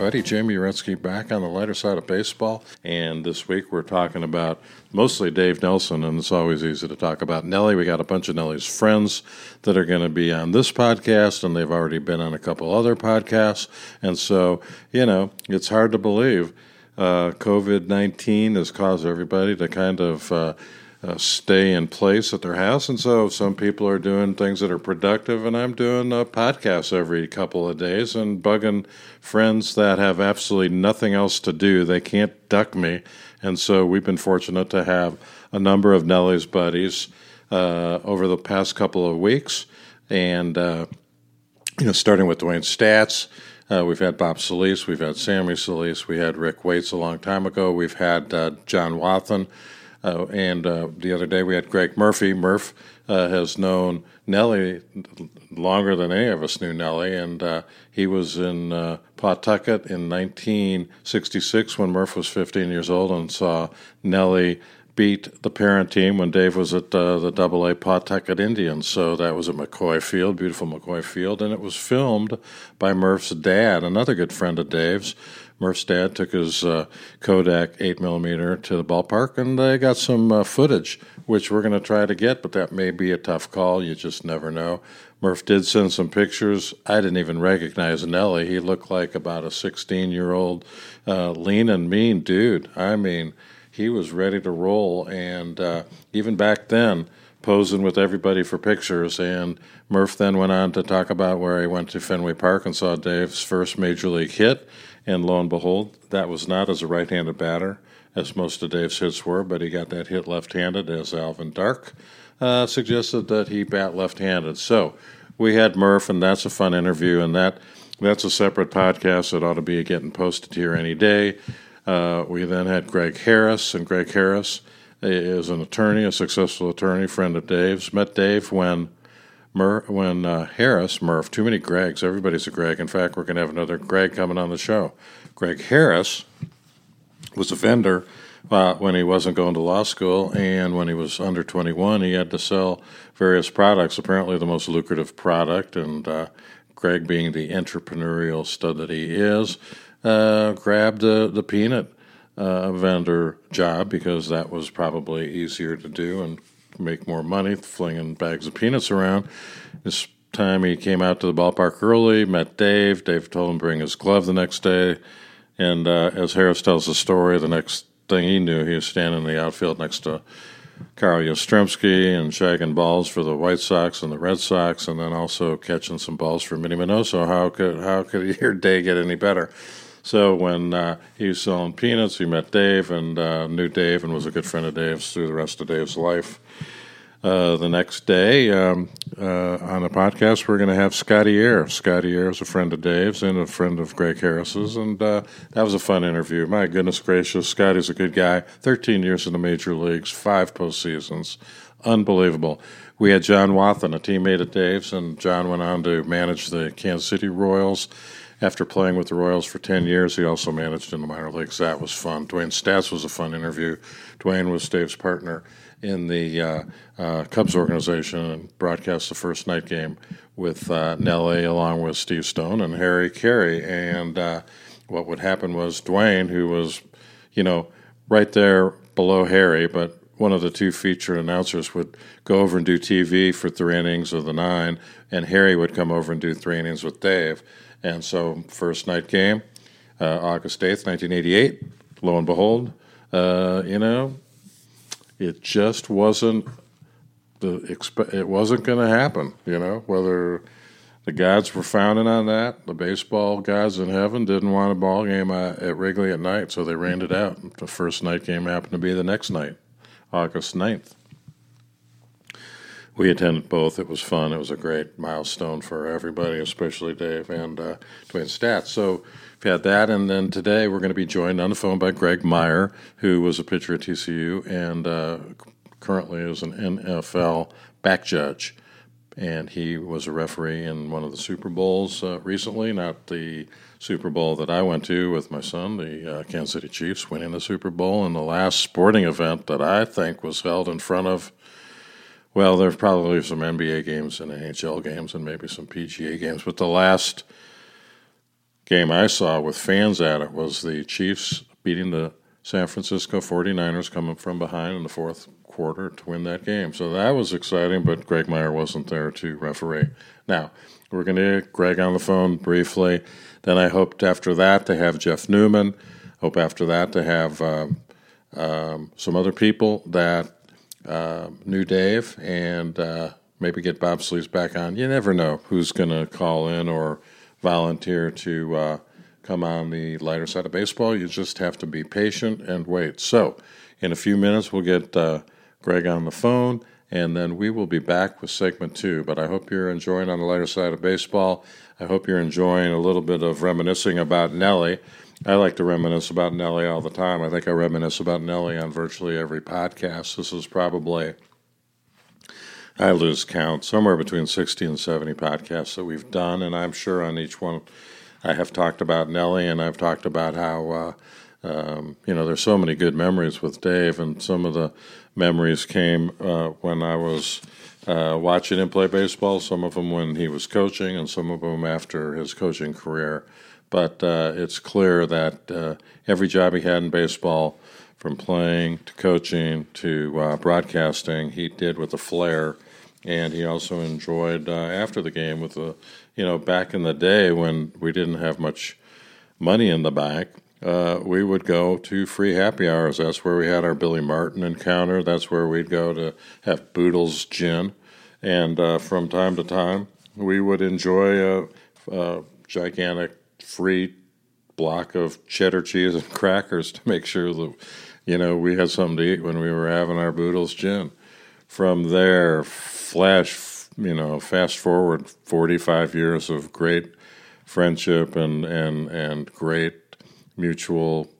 Everybody, Jamie Uretsky back on the lighter side of baseball. And this week we're talking about mostly Dave Nelson, and it's always easy to talk about Nelly. We got a bunch of Nelly's friends that are going to be on this podcast, and they've already been on a couple other podcasts. And so, you know, it's hard to believe uh, COVID 19 has caused everybody to kind of. Uh, uh, stay in place at their house. And so some people are doing things that are productive, and I'm doing a podcast every couple of days and bugging friends that have absolutely nothing else to do. They can't duck me. And so we've been fortunate to have a number of Nelly's buddies uh, over the past couple of weeks. And, uh, you know, starting with Dwayne Staats. Uh, we've had Bob Solis, we've had Sammy Solis, we had Rick Waits a long time ago, we've had uh, John Wathan, uh, and uh, the other day we had Greg Murphy. Murph uh, has known Nelly longer than any of us knew Nelly, and uh, he was in uh, Pawtucket in 1966 when Murph was 15 years old and saw Nelly beat the parent team when Dave was at uh, the Double A Pawtucket Indians. So that was at McCoy Field, beautiful McCoy Field, and it was filmed by Murph's dad, another good friend of Dave's, Murph's dad took his uh, Kodak 8 millimeter to the ballpark, and they got some uh, footage, which we're going to try to get, but that may be a tough call. You just never know. Murph did send some pictures. I didn't even recognize Nelly. He looked like about a 16 year old uh, lean and mean dude. I mean, he was ready to roll, and uh, even back then, posing with everybody for pictures. And Murph then went on to talk about where he went to Fenway Park and saw Dave's first major league hit and lo and behold, that was not as a right handed batter, as most of Dave's hits were, but he got that hit left handed, as Alvin Dark uh, suggested that he bat left handed. So we had Murph, and that's a fun interview, and that that's a separate podcast that ought to be getting posted here any day. Uh, we then had Greg Harris, and Greg Harris is an attorney, a successful attorney, friend of Dave's. Met Dave when Mur- when uh, Harris, Murph, too many Gregs. Everybody's a Greg. In fact, we're going to have another Greg coming on the show. Greg Harris was a vendor uh, when he wasn't going to law school, and when he was under 21, he had to sell various products. Apparently, the most lucrative product, and uh, Greg, being the entrepreneurial stud that he is, uh, grabbed the peanut uh, vendor job because that was probably easier to do and make more money flinging bags of peanuts around. This time he came out to the ballpark early, met Dave. Dave told him to bring his glove the next day. And uh, as Harris tells the story, the next thing he knew, he was standing in the outfield next to Carl Yastrzemski and shagging balls for the White Sox and the Red Sox, and then also catching some balls for Minnie Minoso. How could how could your day get any better? So when uh, he was selling peanuts, he met Dave and uh, knew Dave and was a good friend of Dave's through the rest of Dave's life. Uh, the next day um, uh, on the podcast, we're going to have Scotty Eyre. Scotty Eyre is a friend of Dave's and a friend of Greg Harris's, and uh, that was a fun interview. My goodness gracious, Scotty's a good guy. 13 years in the major leagues, five postseasons. Unbelievable. We had John Wathan, a teammate of Dave's, and John went on to manage the Kansas City Royals. After playing with the Royals for 10 years, he also managed in the minor leagues. That was fun. Dwayne Staats was a fun interview. Dwayne was Dave's partner in the uh, uh, Cubs organization and broadcast the first night game with uh, Nelly along with Steve Stone and Harry Caray. And uh, what would happen was Dwayne, who was, you know, right there below Harry, but one of the two featured announcers would go over and do TV for three innings of the nine, and Harry would come over and do three innings with Dave. And so, first night game, uh, August 8th, 1988, lo and behold, uh, you know, it just wasn't the it wasn't going to happen. You know, whether the gods were founded on that, the baseball gods in heaven didn't want a ball game uh, at Wrigley at night, so they rained it out. The first night game happened to be the next night, August 9th. We attended both. It was fun. It was a great milestone for everybody, especially Dave and uh, Dwayne Staats. So we had that, and then today we're going to be joined on the phone by Greg Meyer, who was a pitcher at TCU and uh, currently is an NFL back judge. And he was a referee in one of the Super Bowls uh, recently, not the Super Bowl that I went to with my son, the uh, Kansas City Chiefs winning the Super Bowl, and the last sporting event that I think was held in front of. Well, there's probably some NBA games and NHL games and maybe some PGA games, but the last game I saw with fans at it was the Chiefs beating the San Francisco 49ers coming from behind in the fourth quarter to win that game. So that was exciting, but Greg Meyer wasn't there to referee. Now, we're going to get Greg on the phone briefly. Then I hoped after that to have Jeff Newman. Hope after that to have um, um, some other people that uh, knew Dave and uh, maybe get Bob Sleeves back on. You never know who's going to call in or volunteer to uh, come on the lighter side of baseball. You just have to be patient and wait. So, in a few minutes, we'll get uh, Greg on the phone, and then we will be back with segment two. But I hope you're enjoying on the lighter side of baseball. I hope you're enjoying a little bit of reminiscing about Nellie. I like to reminisce about Nellie all the time. I think I reminisce about Nellie on virtually every podcast. This is probably I lose count, somewhere between 60 and 70 podcasts that we've done, and I'm sure on each one I have talked about Nelly, and I've talked about how, uh, um, you know, there's so many good memories with Dave, and some of the memories came uh, when I was uh, watching him play baseball, some of them when he was coaching, and some of them after his coaching career. But uh, it's clear that uh, every job he had in baseball, from playing to coaching to uh, broadcasting, he did with a flair and he also enjoyed uh, after the game with the, you know, back in the day when we didn't have much money in the bank, uh, we would go to free happy hours. That's where we had our Billy Martin encounter. That's where we'd go to have Boodle's gin, and uh, from time to time we would enjoy a, a gigantic free block of cheddar cheese and crackers to make sure that you know we had something to eat when we were having our Boodle's gin. From there, flash, you know, fast forward 45 years of great friendship and, and, and great mutual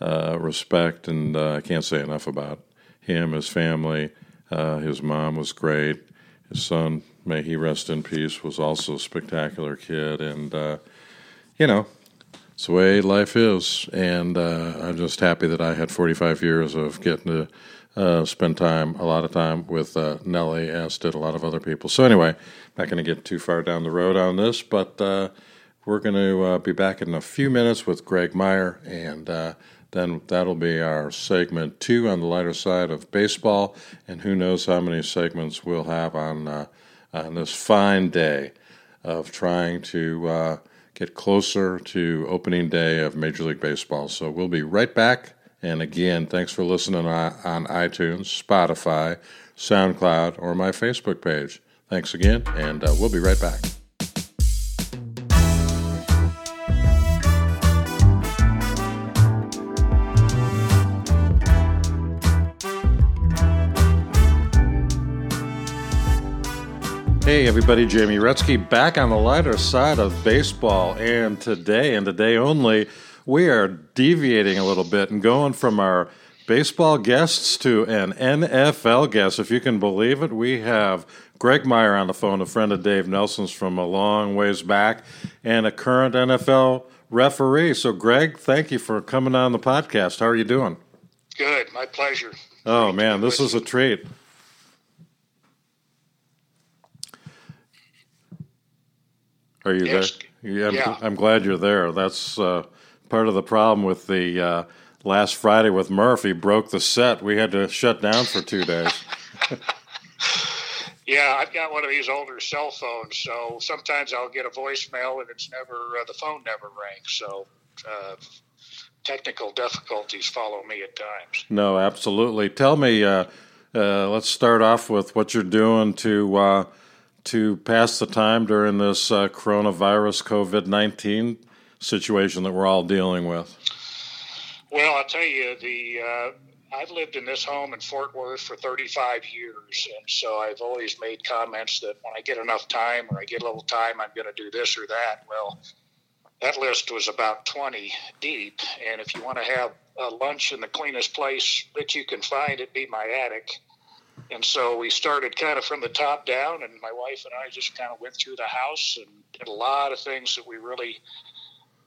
uh, respect. And uh, I can't say enough about him, his family. Uh, his mom was great. His son, may he rest in peace, was also a spectacular kid. And, uh, you know, it's the way life is. And uh, I'm just happy that I had 45 years of getting to uh, spend time, a lot of time with uh, Nelly, as did a lot of other people. So, anyway, not going to get too far down the road on this, but uh, we're going to uh, be back in a few minutes with Greg Meyer, and uh, then that'll be our segment two on the lighter side of baseball. And who knows how many segments we'll have on, uh, on this fine day of trying to get closer to opening day of Major League Baseball. So, we'll be right back and again, thanks for listening on iTunes, Spotify, SoundCloud, or my Facebook page. Thanks again, and uh, we'll be right back. Hey everybody, Jamie Retzky back on the lighter side of baseball, and today and today only, we are deviating a little bit and going from our baseball guests to an NFL guest. If you can believe it, we have Greg Meyer on the phone, a friend of Dave Nelson's from a long ways back, and a current NFL referee. So, Greg, thank you for coming on the podcast. How are you doing? Good, my pleasure. Oh, man, this is a treat. Are you yes. there? Yeah, I'm, yeah. I'm, glad you're there. That's uh, part of the problem with the uh, last Friday with Murphy broke the set. We had to shut down for two days. yeah, I've got one of these older cell phones, so sometimes I'll get a voicemail and it's never uh, the phone never rings. So uh, technical difficulties follow me at times. No, absolutely. Tell me. Uh, uh, let's start off with what you're doing to uh, to pass the time during this coronavirus COVID nineteen situation that we're all dealing with? Well, I'll tell you, the uh, I've lived in this home in Fort Worth for 35 years, and so I've always made comments that when I get enough time or I get a little time, I'm going to do this or that. Well, that list was about 20 deep, and if you want to have a lunch in the cleanest place that you can find, it'd be my attic. And so we started kind of from the top down, and my wife and I just kind of went through the house and did a lot of things that we really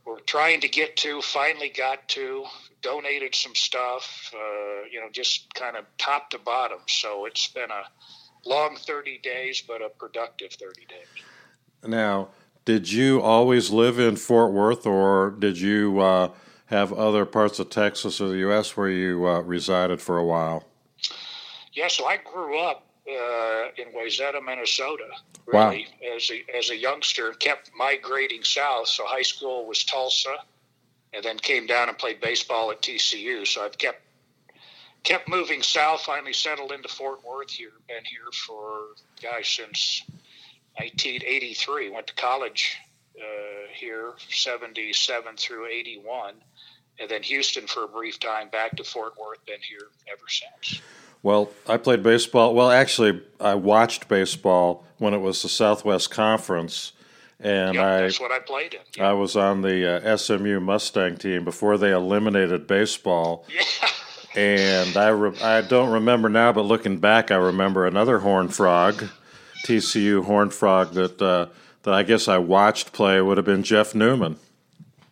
we're trying to get to, finally got to, donated some stuff, uh, you know, just kind of top to bottom. So it's been a long 30 days, but a productive 30 days. Now, did you always live in Fort Worth, or did you uh, have other parts of Texas or the U.S. where you uh, resided for a while? Yeah, so I grew up uh, in Wayzata, Minnesota, really, wow. as a as a youngster, kept migrating south. So high school was Tulsa, and then came down and played baseball at TCU. So I've kept kept moving south. Finally settled into Fort Worth here. Been here for guys since 1983. Went to college uh, here, 77 through 81, and then Houston for a brief time. Back to Fort Worth. Been here ever since. Well, I played baseball. Well, actually, I watched baseball when it was the Southwest Conference, and yep, I that's what I played in. Yep. I was on the uh, SMU Mustang team before they eliminated baseball. Yeah. and I re- I don't remember now, but looking back, I remember another Horn Frog, TCU Horn Frog that uh, that I guess I watched play would have been Jeff Newman.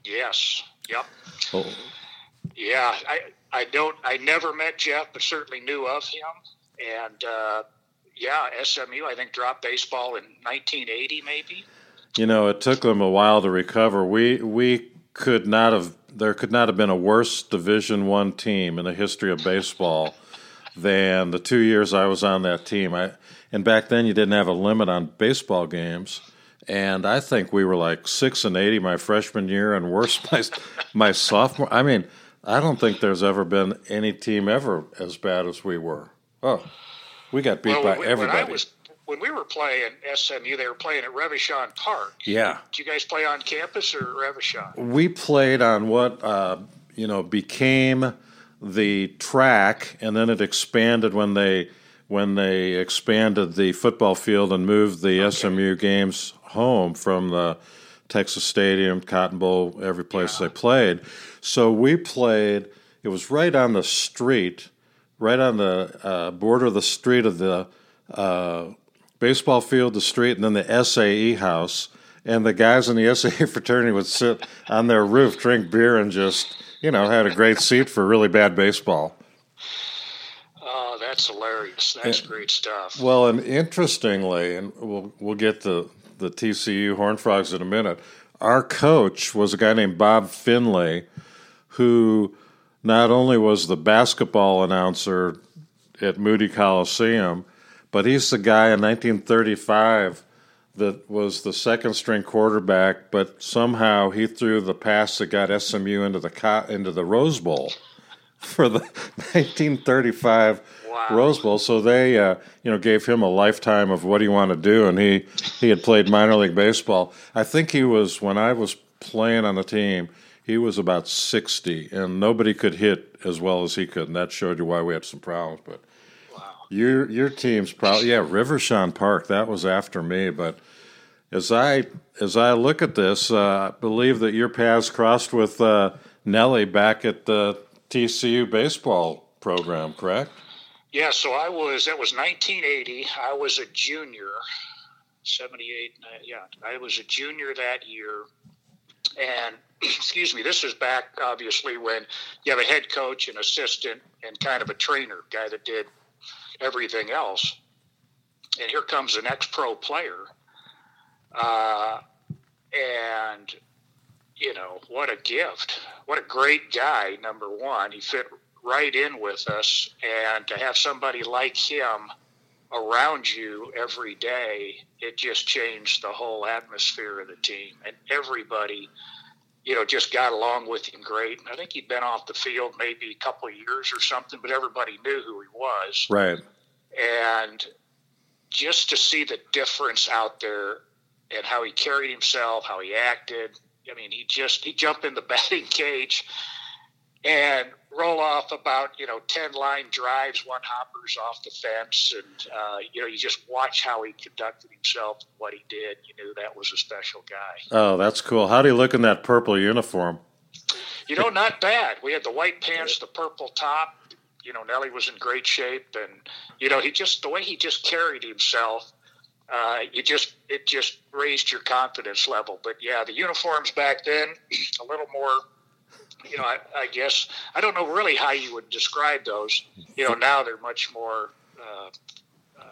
Yes. Yep. Oh. Yeah, I I don't. I never met Jeff, but certainly knew of him. And uh, yeah, SMU I think dropped baseball in 1980, maybe. You know, it took them a while to recover. We we could not have. There could not have been a worse Division One team in the history of baseball than the two years I was on that team. I and back then you didn't have a limit on baseball games and I think we were like six and eighty my freshman year, and worse my my sophomore. I mean, I don't think there's ever been any team ever as bad as we were. Oh, we got beat well, by everybody. When, was, when we were playing SMU, they were playing at Reverchon Park. Yeah. Did you guys play on campus or Reverchon? We played on what uh, you know became the track, and then it expanded when they when they expanded the football field and moved the okay. SMU games home from the Texas Stadium, Cotton Bowl, every place yeah. they played. So we played. It was right on the street, right on the uh, border of the street of the uh, baseball field, the street, and then the SAE house. And the guys in the SAE fraternity would sit on their roof, drink beer, and just you know had a great seat for really bad baseball. Oh, that's hilarious. That's and, great stuff. Well, and interestingly, and we'll we'll get to the TCU Horn Frogs in a minute. Our coach was a guy named Bob Finley, who not only was the basketball announcer at Moody Coliseum, but he's the guy in 1935 that was the second string quarterback, but somehow he threw the pass that got SMU into the into the Rose Bowl for the 1935 wow. Rose Bowl. So they, uh, you know, gave him a lifetime of what do you want to do, and he he had played minor league baseball. I think he was when I was playing on the team. He was about 60, and nobody could hit as well as he could, and that showed you why we had some problems. But wow. your your team's probably yeah, Reverchon Park. That was after me, but as I as I look at this, uh, I believe that your paths crossed with uh, Nellie back at the TCU baseball program, correct? Yeah, so I was, that was 1980. I was a junior, 78, uh, yeah, I was a junior that year. And excuse me, this is back obviously when you have a head coach, an assistant, and kind of a trainer, guy that did everything else. And here comes an ex pro player. Uh, and, you know, what a gift. What a great guy, number one. He fit right in with us, and to have somebody like him around you every day, it just changed the whole atmosphere of the team. And everybody, you know, just got along with him great. And I think he'd been off the field maybe a couple of years or something, but everybody knew who he was. Right. And just to see the difference out there and how he carried himself, how he acted. I mean, he just he jumped in the batting cage and roll off about you know 10 line drives one hoppers off the fence and uh, you know you just watch how he conducted himself and what he did. You knew that was a special guy. Oh that's cool. How do you look in that purple uniform? You know not bad. We had the white pants the purple top. You know nellie was in great shape and you know he just the way he just carried himself uh, you just it just raised your confidence level. But yeah the uniforms back then a little more you know, I, I, guess I don't know really how you would describe those. You know, now they're much more. Uh, uh,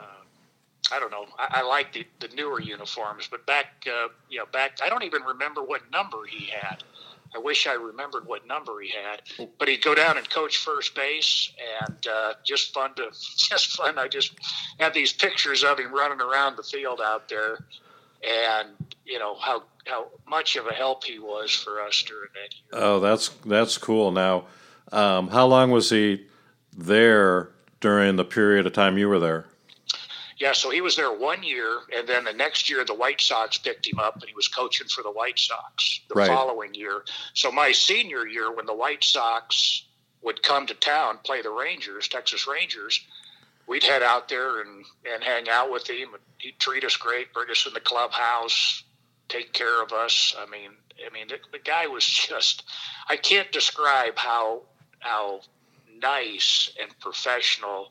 I don't know. I, I like the, the newer uniforms, but back, uh, you know, back, I don't even remember what number he had. I wish I remembered what number he had, but he'd go down and coach first base, and uh, just fun to just fun. I just have these pictures of him running around the field out there, and you know how how much of a help he was for us during that year. Oh, that's that's cool. Now, um, how long was he there during the period of time you were there? Yeah, so he was there one year, and then the next year the White Sox picked him up, and he was coaching for the White Sox the right. following year. So my senior year, when the White Sox would come to town play the Rangers, Texas Rangers, we'd head out there and and hang out with him. He'd treat us great, bring us in the clubhouse, take care of us. I mean, I mean, the, the guy was just I can't describe how how nice and professional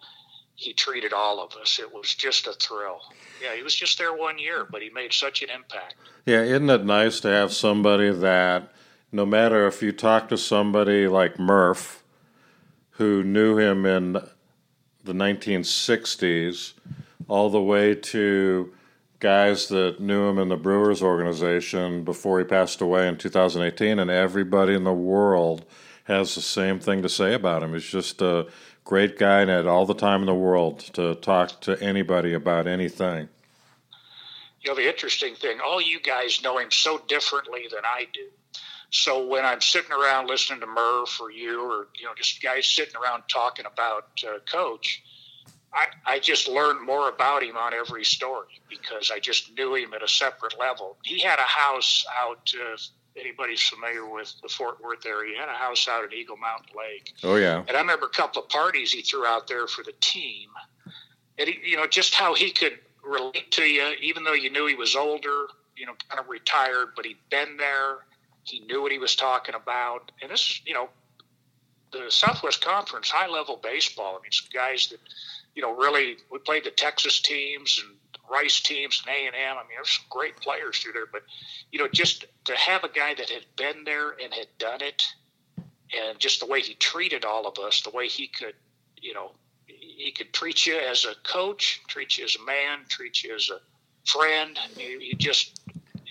he treated all of us. It was just a thrill. Yeah, he was just there one year, but he made such an impact. Yeah, isn't it nice to have somebody that, no matter if you talk to somebody like Murph, who knew him in the 1960s, all the way to guys that knew him in the Brewers organization before he passed away in 2018, and everybody in the world has the same thing to say about him. He's just a great guy and had all the time in the world to talk to anybody about anything. You know, the interesting thing, all you guys know him so differently than I do. So when I'm sitting around listening to Murph or you or, you know, just guys sitting around talking about uh, Coach, I, I just learned more about him on every story because I just knew him at a separate level. He had a house out uh, anybody's familiar with the Fort Worth area, he had a house out at Eagle Mountain Lake. Oh yeah. And I remember a couple of parties he threw out there for the team, and he, you know just how he could relate to you, even though you knew he was older, you know, kind of retired, but he'd been there. He knew what he was talking about, and this, is, you know, the Southwest Conference, high level baseball. I mean, some guys that, you know, really we played the Texas teams and Rice teams and A and M. I mean, there's some great players through there, but you know, just to have a guy that had been there and had done it, and just the way he treated all of us, the way he could, you know, he could treat you as a coach, treat you as a man, treat you as a friend. He, he just,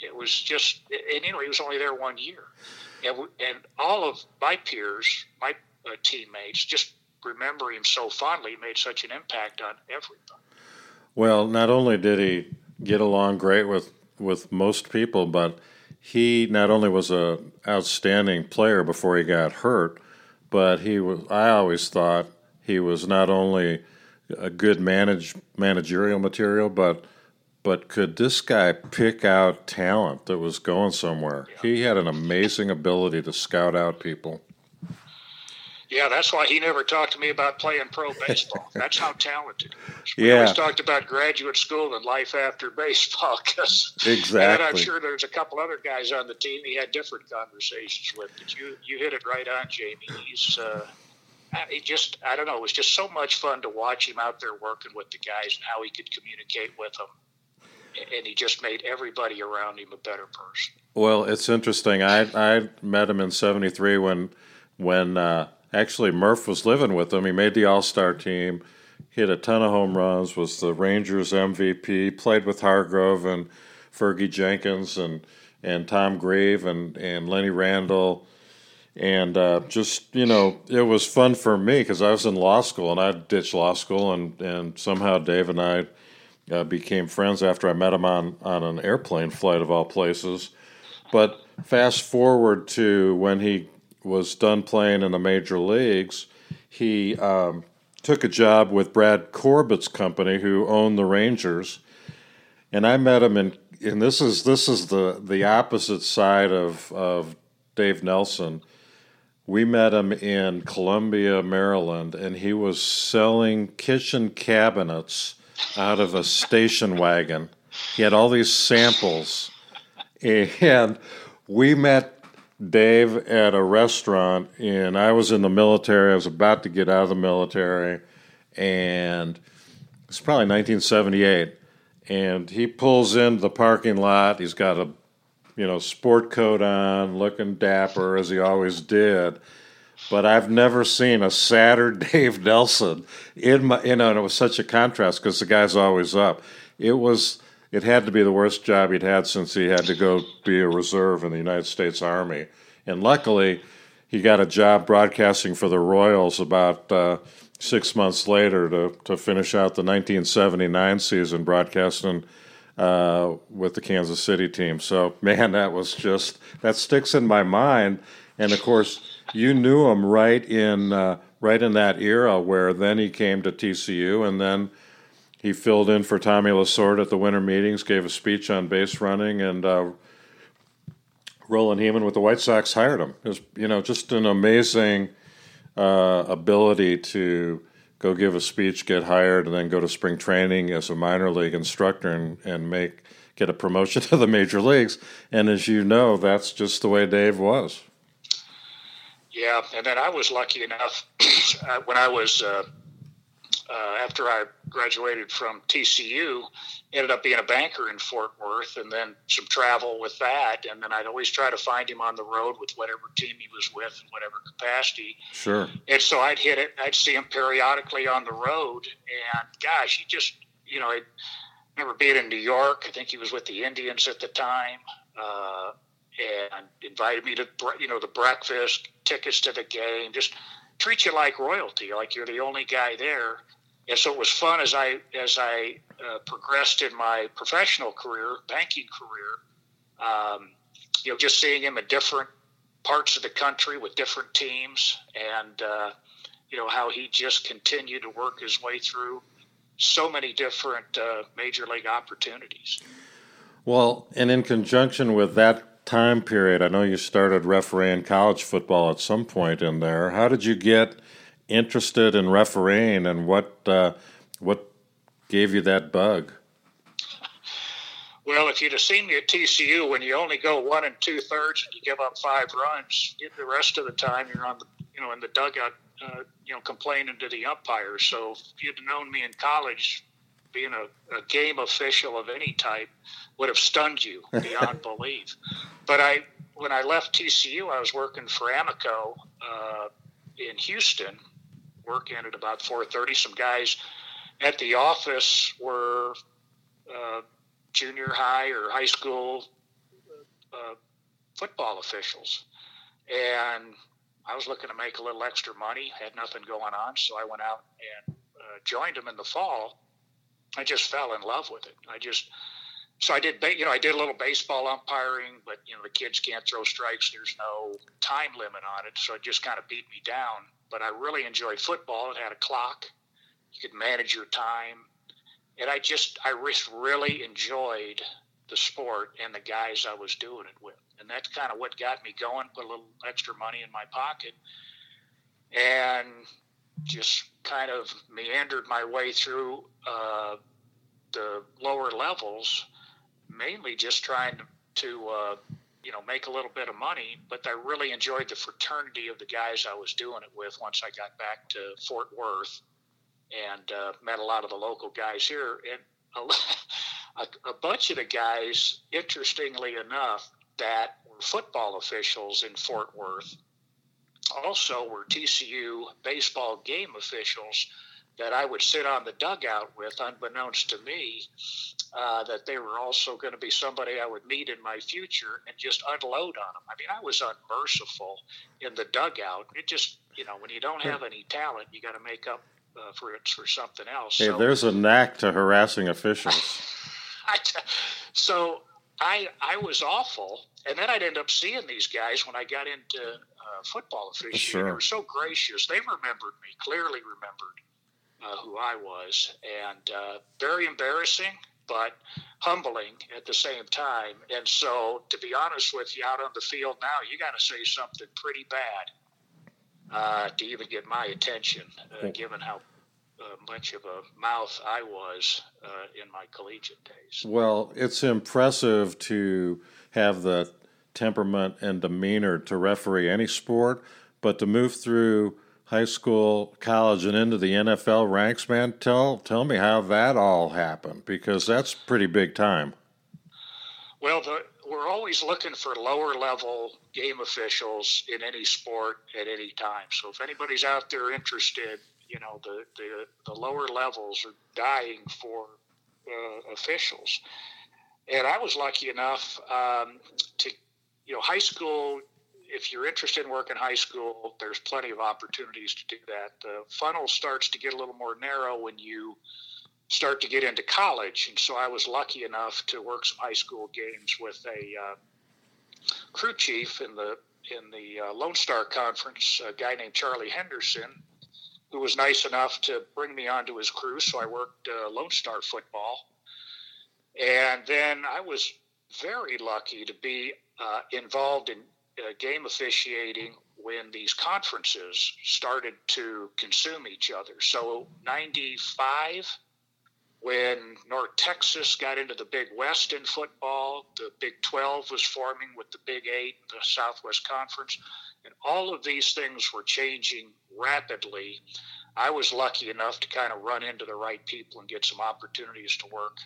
it was just, and you know, he was only there one year, and and all of my peers, my uh, teammates, just remember him so fondly. Made such an impact on everybody. Well, not only did he get along great with, with most people, but he not only was a outstanding player before he got hurt, but he was. I always thought he was not only a good manage managerial material, but but could this guy pick out talent that was going somewhere? Yeah. He had an amazing ability to scout out people. Yeah, that's why he never talked to me about playing pro baseball. That's how talented he was. We yeah. always talked about graduate school and life after baseball. Cause, exactly. And I'm sure there's a couple other guys on the team he had different conversations with. But you, you hit it right on, Jamie. He's uh, he just I don't know. It was just so much fun to watch him out there working with the guys and how he could communicate with them. And he just made everybody around him a better person. Well, it's interesting. I I met him in '73 when when. Uh, Actually, Murph was living with him. He made the All Star team, hit a ton of home runs, was the Rangers MVP, played with Hargrove and Fergie Jenkins and, and Tom Grieve and, and Lenny Randle. And uh, just, you know, it was fun for me because I was in law school and I ditched law school, and, and somehow Dave and I uh, became friends after I met him on, on an airplane flight of all places. But fast forward to when he was done playing in the major leagues, he um, took a job with Brad Corbett's company, who owned the Rangers. And I met him in, and this is this is the the opposite side of of Dave Nelson. We met him in Columbia, Maryland, and he was selling kitchen cabinets out of a station wagon. He had all these samples, and we met Dave at a restaurant, and I was in the military. I was about to get out of the military, and it's probably 1978. And he pulls into the parking lot. He's got a, you know, sport coat on, looking dapper as he always did. But I've never seen a sadder Dave Nelson in my, you know, and it was such a contrast because the guy's always up. it was it had to be the worst job he'd had since he had to go be a reserve in the United States Army. And luckily, he got a job broadcasting for the Royals about uh, six months later to, to finish out the 1979 season broadcasting uh, with the Kansas City team. So, man, that was just, that sticks in my mind. And of course, you knew him right in, uh, right in that era where then he came to TCU and then he filled in for Tommy Lasorda at the winter meetings, gave a speech on base running, and uh, Roland Hemond with the White Sox hired him. It was, you know, just an amazing uh, ability to go give a speech, get hired, and then go to spring training as a minor league instructor and, and make get a promotion to the major leagues. And as you know, that's just the way Dave was. Yeah, and then I was lucky enough when I was uh, uh, after I graduated from TCU, ended up being a banker in Fort Worth, and then some travel with that. And then I'd always try to find him on the road with whatever team he was with in whatever capacity. Sure. And so I'd hit it. I'd see him periodically on the road, and gosh, he just, you know, I remember being in New York. I think he was with the Indians at the time. Uh, and invited me to, you know, the breakfast, tickets to the game, just treat you like royalty, like you're the only guy there and so it was fun as I as I uh, progressed in my professional career, banking career. Um, you know, just seeing him in different parts of the country with different teams, and uh, you know how he just continued to work his way through so many different uh, major league opportunities. Well, and in conjunction with that time period, I know you started refereeing college football at some point in there. How did you get interested in refereeing, and what uh, what gave you that bug? Well, if you'd have seen me at TCU when you only go one and two thirds and you give up five runs, the rest of the time you're on the you know in the dugout, uh, you know, complaining to the umpires. So if you'd known me in college, being a, a game official of any type would have stunned you beyond belief. But I, when I left TCU, I was working for Amoco uh, in Houston, work in at about 4.30 some guys at the office were uh, junior high or high school uh, football officials. And i was looking to make a little extra money had nothing going on so i went out and uh, joined them in the fall i just fell in love with it i just so I did, you know, I did a little baseball umpiring, but you know, the kids can't throw strikes. There's no time limit on it, so it just kind of beat me down but I really enjoyed football. It had a clock. You could manage your time. And I just, I just really enjoyed the sport and the guys I was doing it with. And that's kind of what got me going, put a little extra money in my pocket. And just kind of meandered my way through uh, the lower levels, mainly just trying to, uh, you know, make a little bit of money, but I really enjoyed the fraternity of the guys I was doing it with once I got back to Fort Worth and uh, met a lot of the local guys here. And a, a, bunch of the guys, interestingly enough, that were football officials in Fort Worth also were TCU baseball game officials that I would sit on the dugout with, unbeknownst to me, uh, that they were also going to be somebody I would meet in my future and just unload on them. I mean, I was unmerciful in the dugout. It just, you know, when you don't have any talent, you got to make up uh, for it for something else. Hey, so, there's a knack to harassing officials. so I I was awful, and then I'd end up seeing these guys when I got into uh, football officiating. Sure. They were so gracious. They remembered me, clearly remembered uh, who I was, and uh, very embarrassing, but humbling at the same time. And so, to be honest with you, out on the field now, you got to say something pretty bad uh, to even get my attention, uh, given how uh, much of a mouth I was uh, in my collegiate days. Well, it's impressive to have the temperament and demeanor to referee any sport, but to move through high school, college, and into the NFL ranks, man. Tell tell me how that all happened because that's pretty big time. Well, the, we're always looking for lower level game officials in any sport at any time. So if anybody's out there interested, you know the the, the lower levels are dying for uh, officials. And I was lucky enough um, to, you know, high school. If you're interested in working high school, there's plenty of opportunities to do that. The funnel starts to get a little more narrow when you start to get into college. And so I was lucky enough to work some high school games with a uh, crew chief in the in the uh, Lone Star Conference, a guy named Charlie Henderson, who was nice enough to bring me onto his crew. So I worked uh, Lone Star football. And then I was very lucky to be uh, involved in uh, game officiating when these conferences started to consume each other. So, 95 when North Texas got into the Big West in football, the Big 12 was forming with the Big Eight, the Southwest Conference, and all of these things were changing rapidly. I was lucky enough to kind of run into the right people and get some opportunities to work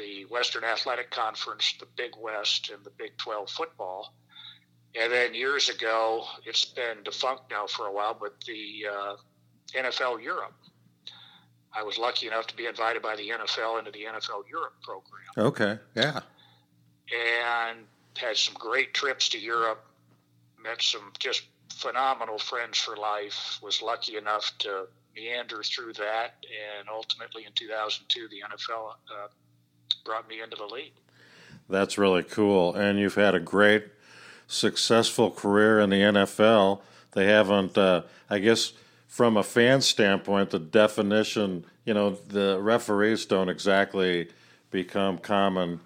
the Western Athletic Conference, the Big West, and the Big 12 football. And then years ago, it's been defunct now for a while, but the uh, NFL Europe I was lucky enough to be invited by the NFL into the NFL Europe program. Okay, yeah. And had some great trips to Europe, met some just phenomenal friends for life, was lucky enough to meander through that, and ultimately in 2002, the NFL uh, brought me into the league. That's really cool. And you've had a great, successful career in the NFL. They haven't, uh, I guess, from a fan standpoint, the definition, you know, the referees don't exactly become common,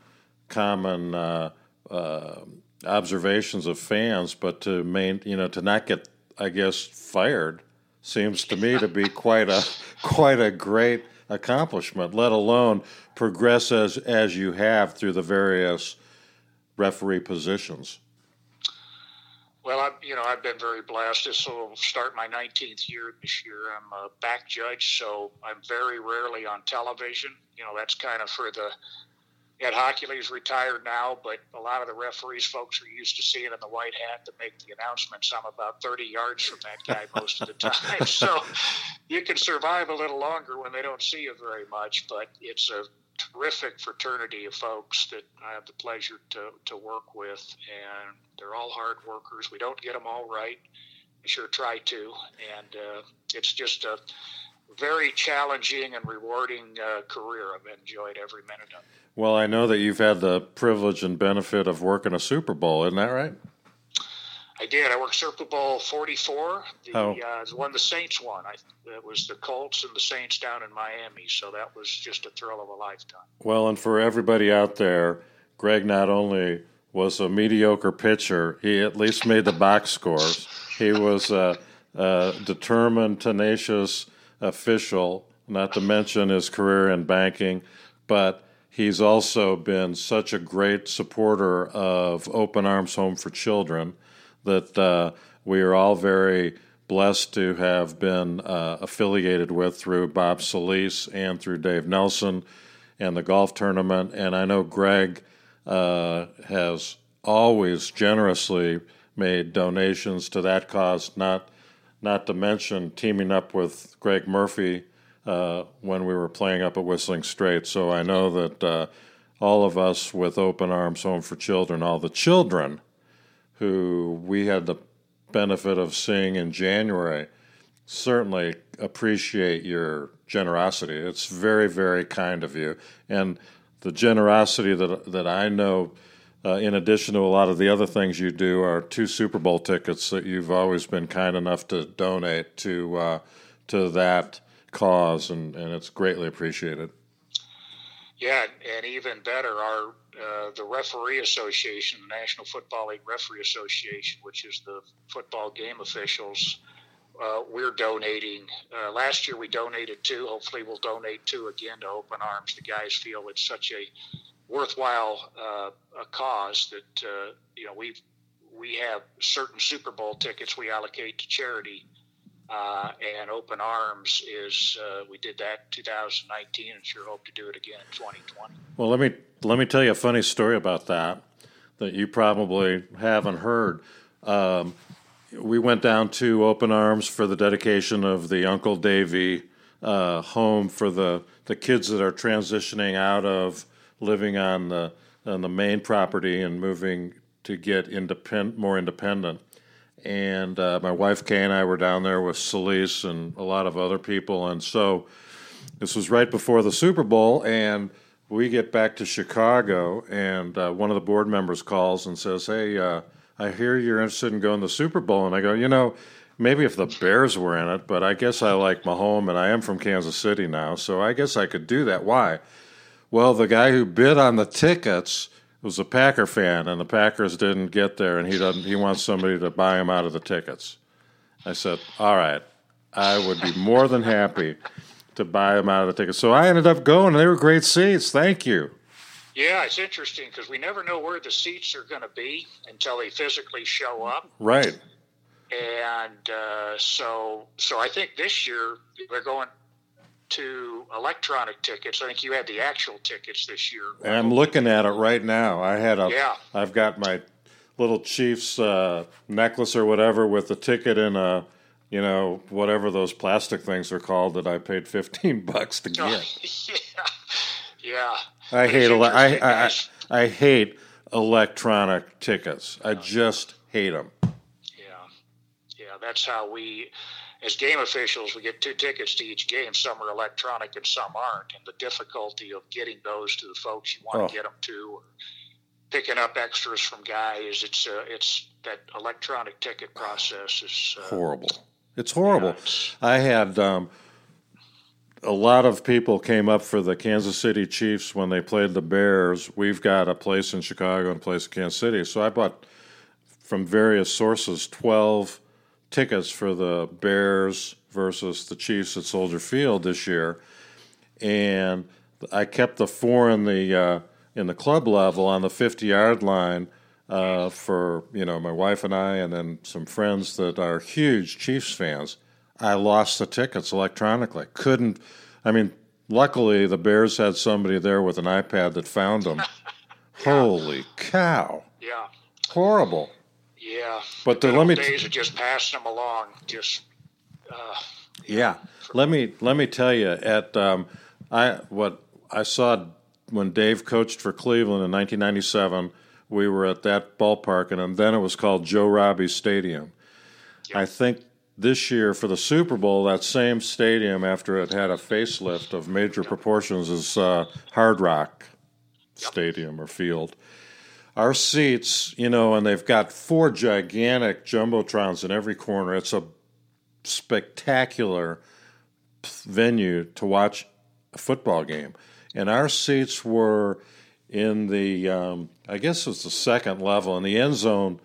common uh, uh, observations of fans, but to main, you know, to not get, I guess, fired seems to me to be quite a quite a great accomplishment. Let alone progress as as you have through the various referee positions. Well, I, you know, I've been very blessed. This will start my 19th year this year. I'm a back judge, so I'm very rarely on television. You know, that's kind of for the Ed Hochuli retired now, but a lot of the referees folks are used to seeing in the white hat to make the announcements. I'm about 30 yards from that guy most of the time. So you can survive a little longer when they don't see you very much, but it's a terrific fraternity of folks that I have the pleasure to, to work with, and they're all hard workers. We don't get them all right. We sure try to, and uh, it's just a very challenging and rewarding uh, career. I've enjoyed every minute of it. Well, I know that you've had the privilege and benefit of working a Super Bowl, isn't that right? I did. I worked Super Bowl 44. The, oh. uh, the one the Saints won. I, it was the Colts and the Saints down in Miami. So that was just a thrill of a lifetime. Well, and for everybody out there, Greg not only was a mediocre pitcher, he at least made the box scores. He was a, a determined, tenacious official, not to mention his career in banking. But he's also been such a great supporter of Open Arms Home for Children that uh, we are all very blessed to have been uh, affiliated with through Bob Solis and through Dave Nelson and the golf tournament. And I know Greg uh, has always generously made donations to that cause, not, not to mention teaming up with Greg Murphy uh, when we were playing up at Whistling Straits. So I know that uh, all of us with Open Arms Home for Children, all the children, who we had the benefit of seeing in January, certainly appreciate your generosity. It's very, very kind of you. And the generosity that, that I know, uh, in addition to a lot of the other things you do, are two Super Bowl tickets that you've always been kind enough to donate to, uh, to that cause, and, and it's greatly appreciated. Yeah, and even better, our uh, the Referee Association, the National Football League Referee Association, which is the football game officials. Uh, we're donating. Uh, last year we donated two. Hopefully we'll donate two again to Open Arms. The guys feel it's such a worthwhile uh, a cause that uh, you know we we have certain Super Bowl tickets we allocate to charity uh, and Open Arms is uh, we did that 2019 and sure hope to do it again in 2020. Well, let me let me tell you a funny story about that that you probably haven't heard. Um, we went down to Open Arms for the dedication of the Uncle Davy uh, home for the the kids that are transitioning out of living on the on the main property and moving to get independent, more independent. And uh, my wife Kay and I were down there with Celise and a lot of other people, and so this was right before the Super Bowl, and we get back to Chicago, and uh, one of the board members calls and says, "Hey, uh, I hear you're interested in going to the Super Bowl," and I go, "You know." Maybe if the Bears were in it, but I guess I like Mahomes, and I am from Kansas City now, so I guess I could do that. Why? Well, the guy who bid on the tickets was a Packer fan, and the Packers didn't get there, and he doesn't. He wants somebody to buy him out of the tickets. I said, "All right, I would be more than happy to buy him out of the tickets." So I ended up going, and they were great seats. Thank you. Yeah, it's interesting because we never know where the seats are going to be until they physically show up. Right. And uh, so, so I think this year they're going to electronic tickets. I think you had the actual tickets this year. And I'm looking at it right now. I had a. Yeah. I've got my little Chiefs uh, necklace or whatever with the ticket in a, you know, whatever those plastic things are called that I paid fifteen bucks to get. yeah. Yeah. I hate. Ele- I, I, I I hate electronic tickets. I just hate them. Yeah. Yeah. That's how we as game officials, we get two tickets to each game. Some are electronic and some aren't. And the difficulty of getting those to the folks you want Oh. to get them to, or picking up extras from guys, it's uh, it's that electronic ticket process is uh, Horrible. It's horrible. yeah, it's- I had um, a lot of people came up for the Kansas City Chiefs when they played the Bears. We've got a place in Chicago and a place in Kansas City, so I bought from various sources twelve tickets for the Bears versus the Chiefs at Soldier Field this year, and I kept the four in the uh, in the club level on the fifty yard line uh, for you know my wife and I, and then some friends that are huge Chiefs fans. I lost the tickets electronically. Couldn't. I mean, luckily the Bears had somebody there with an iPad that found them. Holy cow! yeah, Horrible. Yeah. But the the, let me. days of just passing them along, just uh, Yeah, let me let me tell you at um, I what I saw when Dave coached for Cleveland in 1997. We were at that ballpark, and then it was called Joe Robbie Stadium. I think this year for the Super Bowl, that same stadium, after it had a facelift of major proportions, is uh, Hard Rock Stadium or Field. Our seats, you know, and they've got four gigantic jumbotrons in every corner. It's a spectacular venue to watch a football game. And our seats were in the, um, I guess it was the second level in the end zone.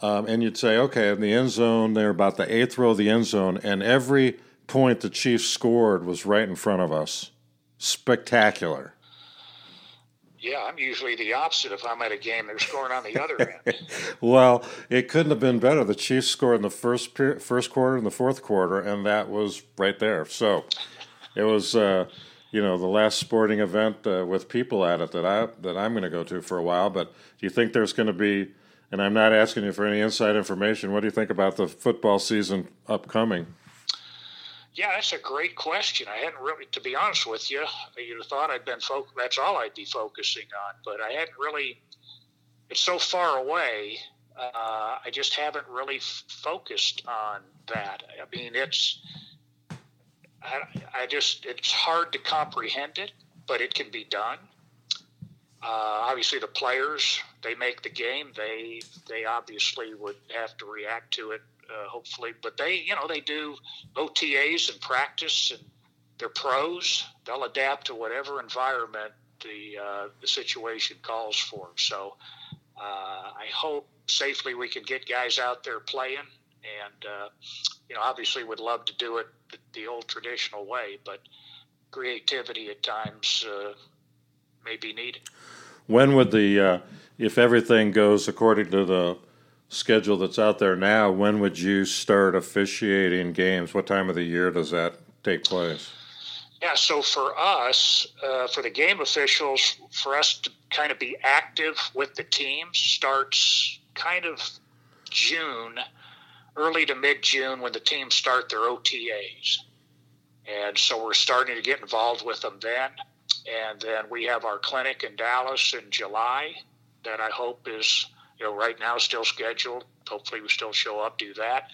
Um, and you'd say, okay, in the end zone, they're about the eighth row of the end zone, and every point the Chiefs scored was right in front of us. Spectacular. Yeah. I'm usually the opposite. If I'm at a game, they're scoring on the other end. Well, it couldn't have been better. The Chiefs scored in the first per- first quarter and the fourth quarter, and that was right there. So it was, uh, you know, the last sporting event uh, with people at it that I that I'm going to go to for a while. But do you think there's going to be? And I'm not asking you for any inside information. What do you think about the football season upcoming? Yeah, that's a great question. I hadn't really, to be honest with you, you'd thought I'd been focused. That's all I'd be focusing on, but I hadn't really. It's so far away. Uh, I just haven't really f- focused on that. I mean, it's. I, I just it's hard to comprehend it, but it can be done. Uh, obviously, the players they make the game. They they obviously would have to react to it. Uh, hopefully, but they you know they do OTAs and practice, and they're pros. They'll adapt to whatever environment the uh, the situation calls for. So uh, I hope safely we can get guys out there playing, and uh, you know obviously would love to do it the, the old traditional way, but creativity at times uh, may be needed. When would the, uh, if everything goes according to the schedule that's out there now, when would you start officiating games? What time of the year does that take place? Yeah, so for us, uh, for the game officials, for us to kind of be active with the teams starts kind of June, early to mid June when the teams start their OTAs. And so we're starting to get involved with them then. And then we have our clinic in Dallas in July that I hope is, you know, right now still scheduled. Hopefully we still show up, do that.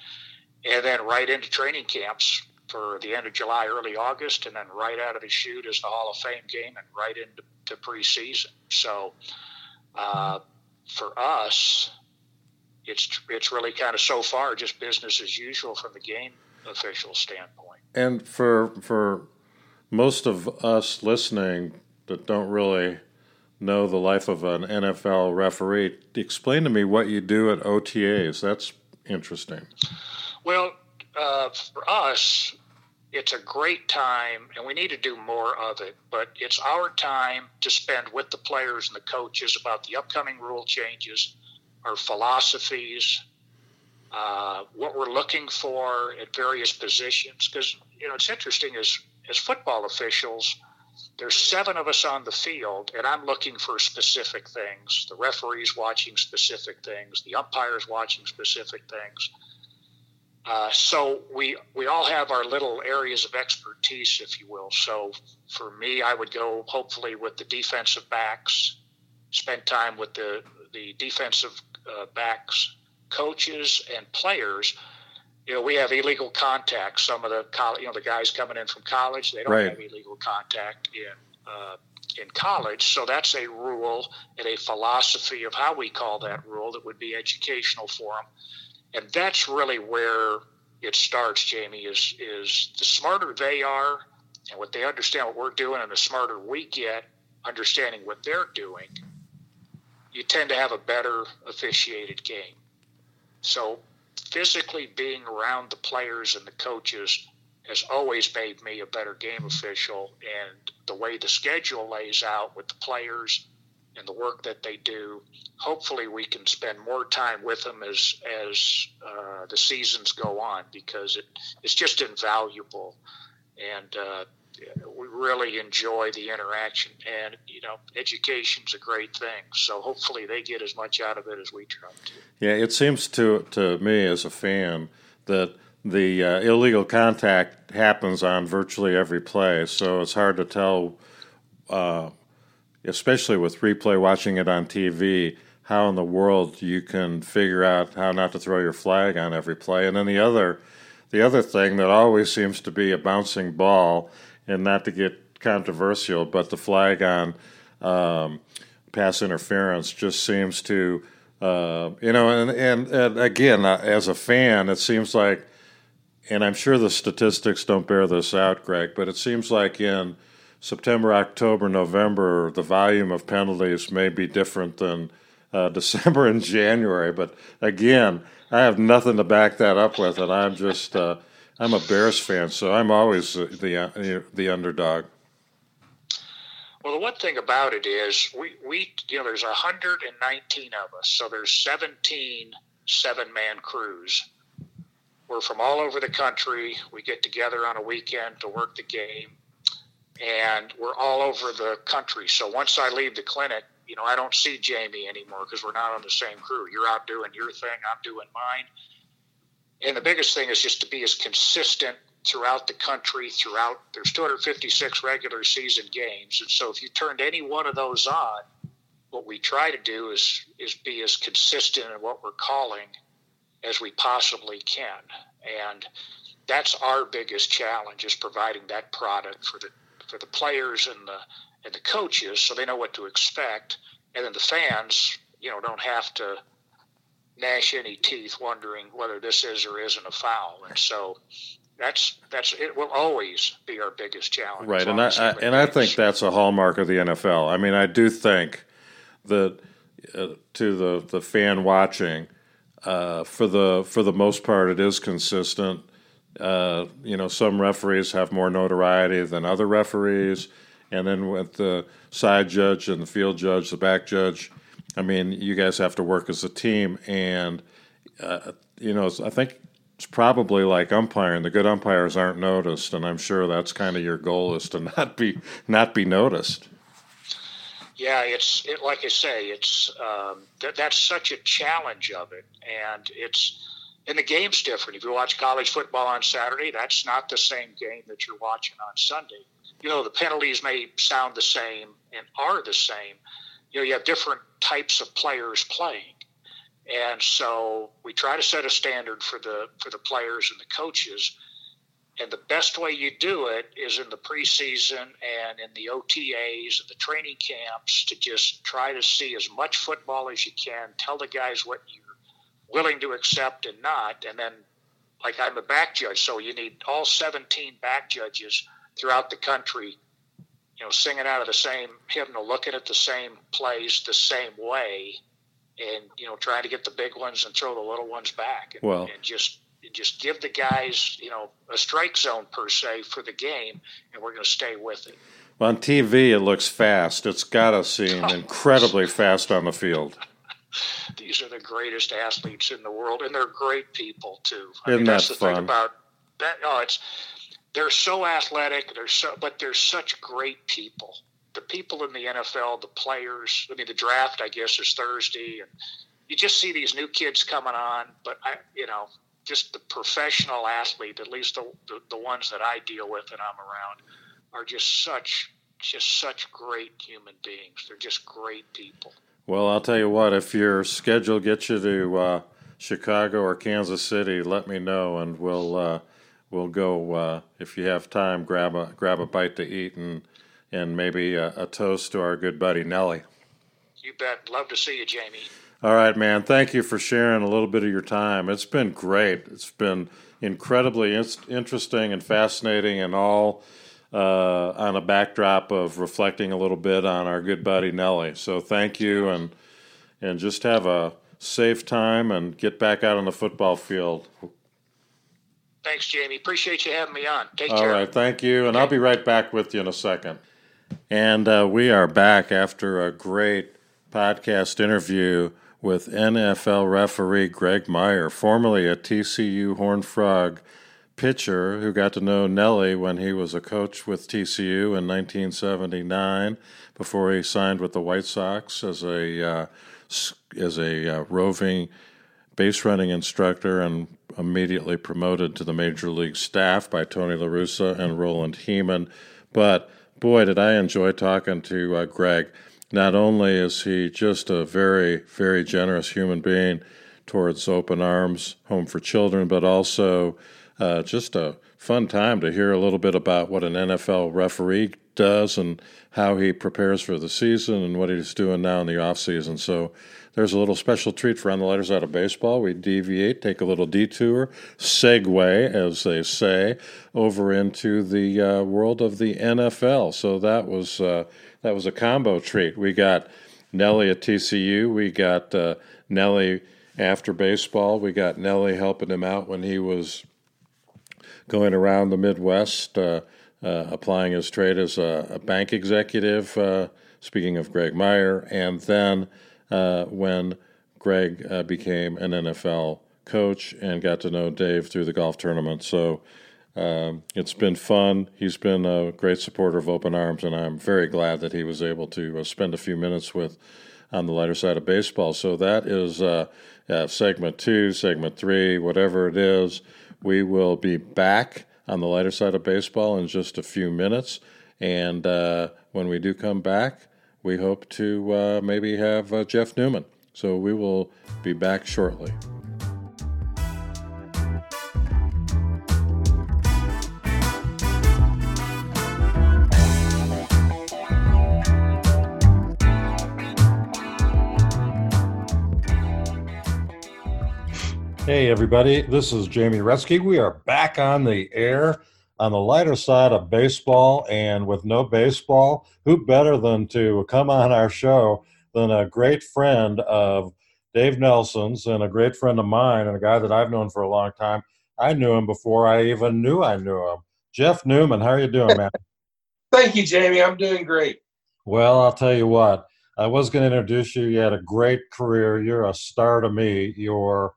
And then right into training camps for the end of July, early August, and then right out of the chute is the Hall of Fame game and right into to preseason. So uh, for us, it's it's really kind of so far just business as usual from the game official standpoint. And for for most of us listening that don't really know the life of an NFL referee, explain to me what you do at OTAs. That's interesting. Well, uh, for us, it's a great time, and we need to do more of it. But it's our time to spend with the players and the coaches about the upcoming rule changes, our philosophies, uh, what we're looking for at various positions. Because you know, it's interesting as as football officials. There's seven of us on the field, and I'm looking for specific things. The referees watching specific things. The umpires watching specific things uh, so we we all have our little areas of expertise, if you will. So for me, I would go hopefully with the defensive backs, spend time with the the defensive uh, backs, coaches and players. You know, we have illegal contact. Some of the college, you know the guys coming in from college, they don't right. have illegal contact in uh, in college. So that's a rule and a philosophy of how we call that rule that would be educational for them and that's really where it starts, Jamie. Is is the smarter they are, and what they understand what we're doing, and the smarter we get understanding what they're doing, you tend to have a better officiated game. So physically being around the players and the coaches has always made me a better game official and the way the schedule lays out with the players and the work that they do. Hopefully, we can spend more time with them as as uh, the seasons go on because it it's just invaluable, and uh, we really enjoy the interaction. And you know, education's a great thing. So hopefully, they get as much out of it as we try to. Yeah, it seems to to me as a fan that the uh, illegal contact happens on virtually every play, so it's hard to tell uh, especially with replay, watching it on TV, how in the world you can figure out how not to throw your flag on every play. And then the other, the other thing that always seems to be a bouncing ball, and not to get controversial, but the flag on um, pass interference just seems to, uh, you know, and, and, and again, uh, as a fan, it seems like, and I'm sure the statistics don't bear this out, Greg, but it seems like in September, October, November, the volume of penalties may be different than uh, December and January. But again, I have nothing to back that up with, and I'm just uh, I'm a Bears fan, so I'm always the uh, the underdog. Well, the one thing about it is we, we you know there's 119 of us, so there's 17 seven man crews. We're from all over the country. We get together on a weekend to work the game and we're all over the country. So once I leave the clinic, you know, I don't see Jamie anymore because we're not on the same crew. You're out doing your thing, I'm doing mine. And the biggest thing is just to be as consistent throughout the country, throughout there's 256 regular season games. And so if you turned any one of those on, what we try to do is is be as consistent in what we're calling as we possibly can. And that's our biggest challenge is providing that product for the for the players and the and the coaches, so they know what to expect, and then the fans, you know, don't have to gnash any teeth wondering whether this is or isn't a foul. And so that's that's it will always be our biggest challenge. Right, and I, I and I think that's a hallmark of the NFL. I mean, I do think that uh, to the the fan watching, uh, for the for the most part, it is consistent. Uh, you know, some referees have more notoriety than other referees. And then with the side judge and the field judge, the back judge, I mean, you guys have to work as a team. And, uh, you know, I think it's probably like umpiring. The good umpires aren't noticed. And I'm sure that's kind of your goal is to not be, not be noticed. Yeah, it's it, like I say, it's um, th- that's such a challenge of it, and it's And the game's different. If you watch college football on Saturday, that's not the same game that you're watching on Sunday. You know, the penalties may sound the same and are the same. You know, you have different types of players playing. And so we try to set a standard for the for the players and the coaches. And the best way you do it is in the preseason and in the OTAs and the training camps to just try to see as much football as you can. Tell the guys what you're willing to accept and not. And then, like I'm a back judge, so you need all 17 back judges throughout the country, you know, singing out of the same hymnal, looking at the same plays the same way and you know trying to get the big ones and throw the little ones back and, well, and just just give the guys you know a strike zone per se for the game and we're going to stay with it. Well, on tv it looks fast. It's got to seem incredibly fast on the field. These are the greatest athletes in the world and they're great people too. I Isn't mean, that's that the fun? thing about that oh it's they're so athletic they're so but they're such great people the people in the NFL, the players. I mean, the draft, I guess, is Thursday, and you just see these new kids coming on. But I, you know, just the professional athlete, at least the, the, the ones that I deal with and I'm around, are just such just such great human beings. They're just great people. Well, I'll tell you what. If your schedule gets you to uh, Chicago or Kansas City, let me know, and we'll uh, we'll go. Uh, if you have time, grab a grab a bite to eat and and maybe a, a toast to our good buddy Nelly. You bet. Love to see you, Jamie. All right, man. Thank you for sharing a little bit of your time. It's been great. It's been incredibly in- interesting and fascinating, and all uh, on a backdrop of reflecting a little bit on our good buddy Nelly. So thank you, and and just have a safe time and get back out on the football field. Thanks, Jamie. Appreciate you having me on. Take All care. All right, thank you, and okay. I'll be right back with you in a second. And uh, we are back after a great podcast interview with NFL referee Greg Meyer, formerly a TCU Horned Frog pitcher who got to know Nelly when he was a coach with TCU in 1979 before he signed with the White Sox as a uh, as a uh, roving base running instructor and immediately promoted to the major league staff by Tony La Russa and Roland Hemond. But boy, did I enjoy talking to uh, Greg. Not only is he just a very, very generous human being towards Open Arms Home for Children, but also uh, just a fun time to hear a little bit about what an NFL referee does and how he prepares for the season and what he's doing now in the off season. So there's a little special treat for on the letters out of baseball. We deviate, take a little detour, segue, as they say, over into the uh, world of the NFL. So that was uh, that was a combo treat. We got Nelly at TCU. We got uh, Nelly after baseball. We got Nelly helping him out when he was going around the Midwest, uh, uh, applying his trade as a, a bank executive. Uh, speaking of Greg Meyer, and then uh, when Greg uh, became an NFL coach and got to know Dave through the golf tournament. So um, it's been fun. He's been a great supporter of Open Arms, and I'm very glad that he was able to spend a few minutes with on the lighter side of baseball. So that is uh, uh, segment two, segment three, whatever it is. We will be back on the lighter side of baseball in just a few minutes. And uh, when we do come back, we hope to uh, maybe have uh, Jeff Newman. So we will be back shortly. Hey, everybody, this is Jamie Retzky. We are back on the air on the lighter side of baseball and with no baseball, who better than to come on our show than a great friend of Dave Nelson's and a great friend of mine and a guy that I've known for a long time. I knew him before I even knew I knew him. Jeff Newman, how are you doing, man? Thank you, Jamie. I'm doing great. Well, I'll tell you what. I was going to introduce you. You had a great career. You're a star to me. You're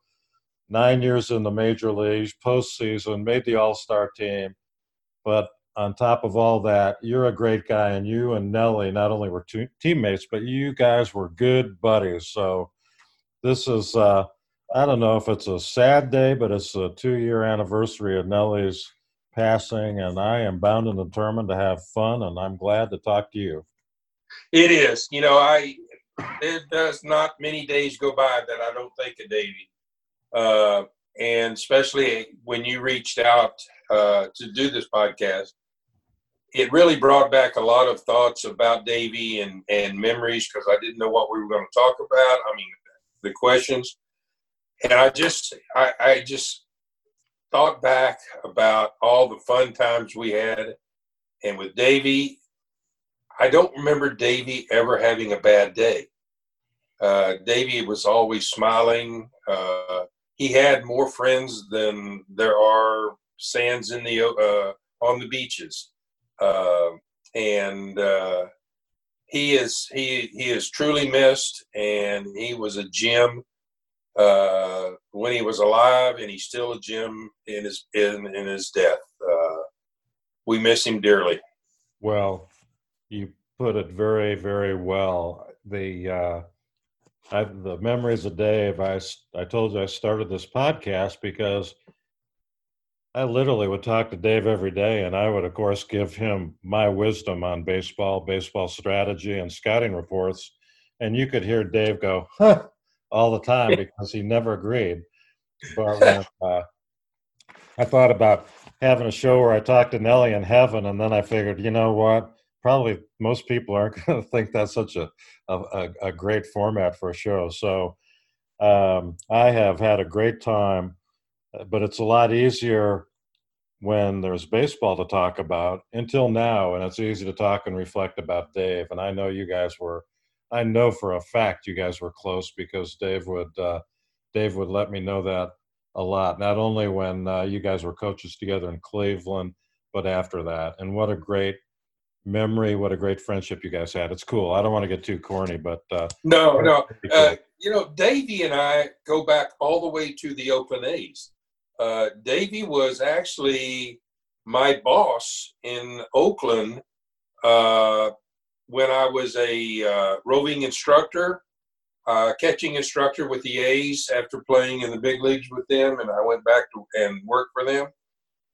nine years in the major leagues, postseason, made the All Star team but on top of all that, you're a great guy, and you and Nelly not only were two teammates, but you guys were good buddies. So this is uh, I don't know if it's a sad day, but it's a two-year anniversary of Nellie's passing, and I am bound and determined to have fun, and I'm glad to talk to you. It is. You know, I there does not many days go by that I don't think of Davey, uh, and especially when you reached out uh, to do this podcast, it really brought back a lot of thoughts about Davey and and memories because I didn't know what we were going to talk about. I mean, the questions, and I just I, I just thought back about all the fun times we had, and with Davey, I don't remember Davey ever having a bad day. Uh, Davey was always smiling. Uh, he had more friends than there are sands in the uh, on the beaches, uh, and uh, he is he he is truly missed. And he was a gem uh, when he was alive, and he's still a gem in his in in his death. we miss him dearly. Well, you put it very, very well. The uh, I, the memories of Dave. I I told you I started this podcast because I literally would talk to Dave every day, and I would, of course, give him my wisdom on baseball, baseball strategy, and scouting reports. And you could hear Dave go, "Huh," all the time because he never agreed. But when, uh, I thought about having a show where I talked to Nellie in heaven, and then I figured, you know what? Probably most people aren't going to think that's such a, a, a great format for a show. So um, I have had a great time, uh, but it's a lot easier when there's baseball to talk about until now, and it's easy to talk and reflect about Dave. And I know you guys were, I know for a fact you guys were close because Dave would, uh, Dave would let me know that a lot. Not only when uh, you guys were coaches together in Cleveland, but after that. And what a great memory. What a great friendship you guys had. It's cool. I don't want to get too corny, but uh, no, no. Uh, you know, Davey and I go back all the way to the Oakland A's. Uh, Davey was actually my boss in Oakland uh, when I was a uh, roving instructor, uh, catching instructor with the A's after playing in the big leagues with them, and I went back to and worked for them.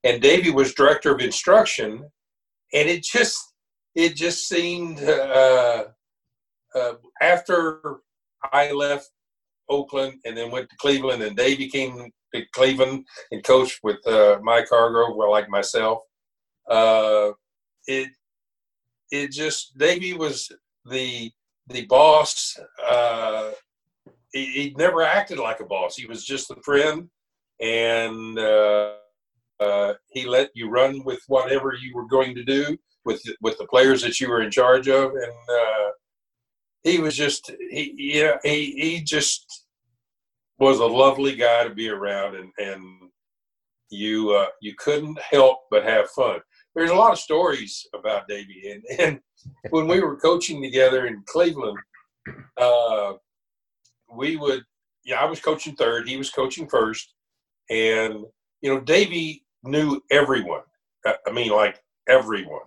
And Davey was director of instruction, and it just it just seemed uh, uh, after I left Oakland and then went to Cleveland, and Davey came to Cleveland and coached with uh, Mike Hargrove, well, like myself. Uh, it it just Davey was the the boss. Uh, he, he, never acted like a boss. He was just a friend, and uh, uh, he let you run with whatever you were going to do with with the players that you were in charge of, and uh, he was just he yeah he he just was a lovely guy to be around, and and you uh, you couldn't help but have fun. There's a lot of stories about Davey, and, and when we were coaching together in Cleveland, uh, we would yeah I was coaching third, he was coaching first, and you know Davey knew everyone. I mean, like everyone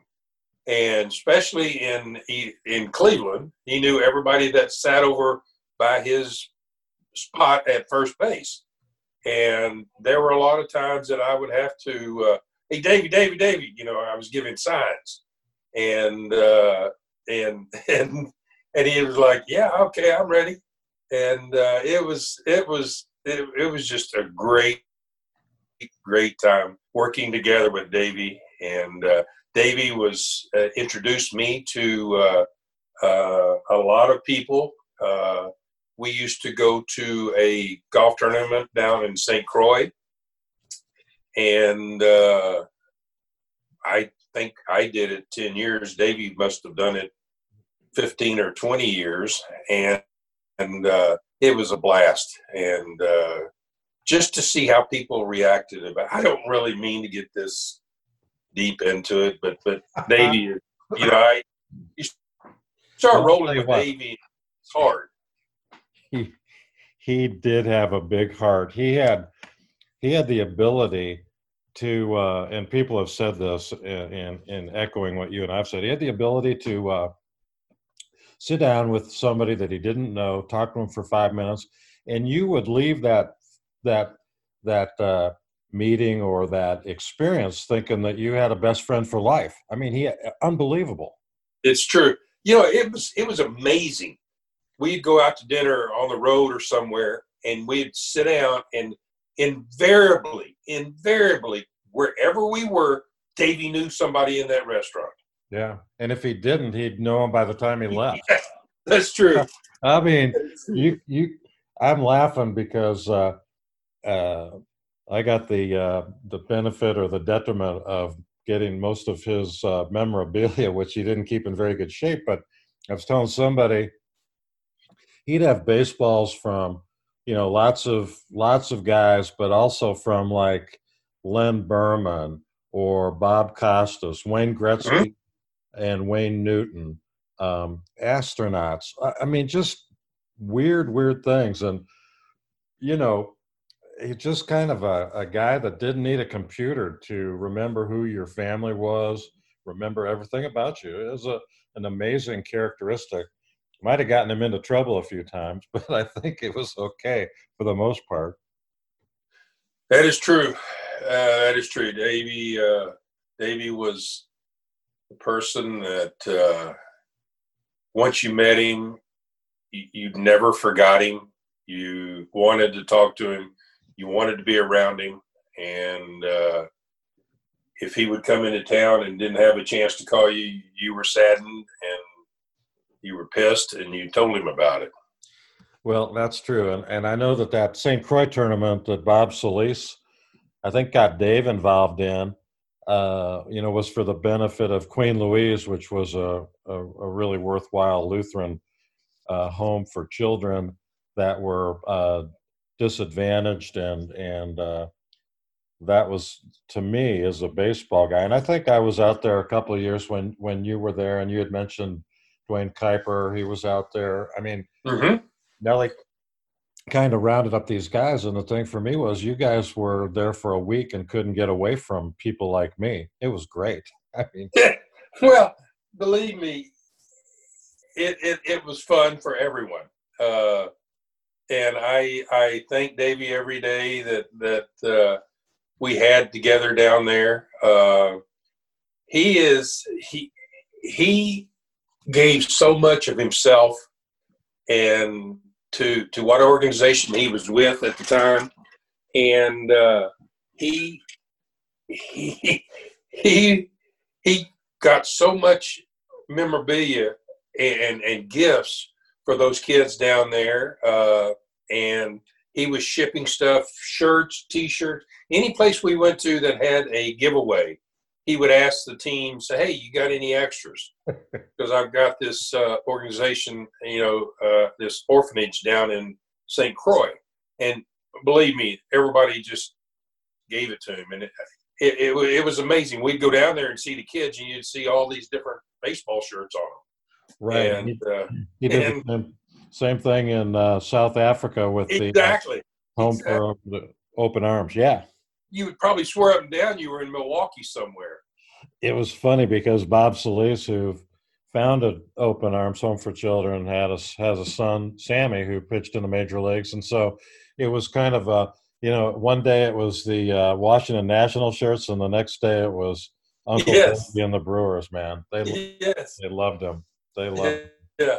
and especially in in Cleveland, he knew everybody that sat over by his spot at first base. And there were a lot of times that I would have to, uh, hey, Davey, Davey, Davey, you know, I was giving signs, and uh, and and and he was like, yeah, okay, I'm ready. And uh, it was it was it, it was just a great great time working together with Davey and uh, Davey was uh, introduced me to uh, uh, a lot of people. Uh, we used to go to a golf tournament down in St. Croix, and I think I did it ten years. Davey must have done it fifteen or twenty years, and and it was a blast. And just to see how people reacted about. I don't really mean to get this deep into it, but but Davey, you know, I you start rolling with Davey, it's hard. He he did have a big heart. He had he had the ability to, uh, and people have said this in, in, in echoing what you and I've said. He had the ability to uh, sit down with somebody that he didn't know, talk to him for five minutes, and you would leave that that that uh, meeting or that experience thinking that you had a best friend for life. I mean, he unbelievable. It's true. You know, it was it was amazing. We'd go out to dinner on the road or somewhere, and we'd sit down, and invariably, invariably, wherever we were, Davy knew somebody in that restaurant. Yeah, and if he didn't, he'd know him by the time he left. Yeah, that's true. I mean, you you. I'm laughing because uh, uh, I got the uh, the benefit or the detriment of getting most of his uh, memorabilia, which he didn't keep in very good shape. But I was telling somebody he'd have baseballs from you know lots of lots of guys, but also from like Len Berman or Bob Costas, Wayne Gretzky, mm-hmm. and Wayne Newton, um, astronauts. I, I mean, just weird, weird things, and you know he's just kind of a, a guy that didn't need a computer to remember who your family was, remember everything about you. It was a, an amazing characteristic. Might have gotten him into trouble a few times, but I think it was okay for the most part. That is true. Uh, that is true. Davy, uh, Davy was the person that uh, once you met him, you, you never forgot him. You wanted to talk to him you wanted to be around him, and uh, if he would come into town and didn't have a chance to call you, you were saddened and you were pissed, and you told him about it. Well, that's true, and and I know that that St. Croix tournament that Bob Solis, I think, got Dave involved in. Uh, you know, was for the benefit of Queen Louise, which was a, a, a really worthwhile Lutheran uh, home for children that were uh, disadvantaged and and uh, that was to me as a baseball guy and i think i was out there a couple of years when when you were there and you had mentioned duane kuiper he was out there. I mean mm-hmm. nelly kind of rounded up these guys and the thing for me was you guys were there for a week and couldn't get away from people like me. It was great. I mean well believe me it, it, it was fun for everyone. Uh, and I I thank Davy every day that that uh, we had together down there. Uh, he is he he gave so much of himself and to to what organization he was with at the time, and uh, he he he he got so much memorabilia and and gifts for those kids down there. Uh, and he was shipping stuff, shirts, T-shirts, any place we went to that had a giveaway. He would ask the team, say, "Hey, you got any extras?" Because I've got this uh, organization, you know, uh, this orphanage down in St. Croix, and believe me, everybody just gave it to him, and it, it, it, it was amazing. We'd go down there and see the kids, and you'd see all these different baseball shirts on them. Right. And, he, uh, he did and, the same, same, thing in uh, South Africa with exactly. the uh, home exactly. for the open arms. Yeah. You would probably swear up and down you were in Milwaukee somewhere. It was funny because Bob Solis, who founded Open Arms Home for Children, had a, has a son, Sammy, who pitched in the major leagues, and so it was kind of a you know one day it was the uh, Washington National shirts, and the next day it was Uncle yes. and the Brewers. Man, they yes. they loved him. They love. Yeah.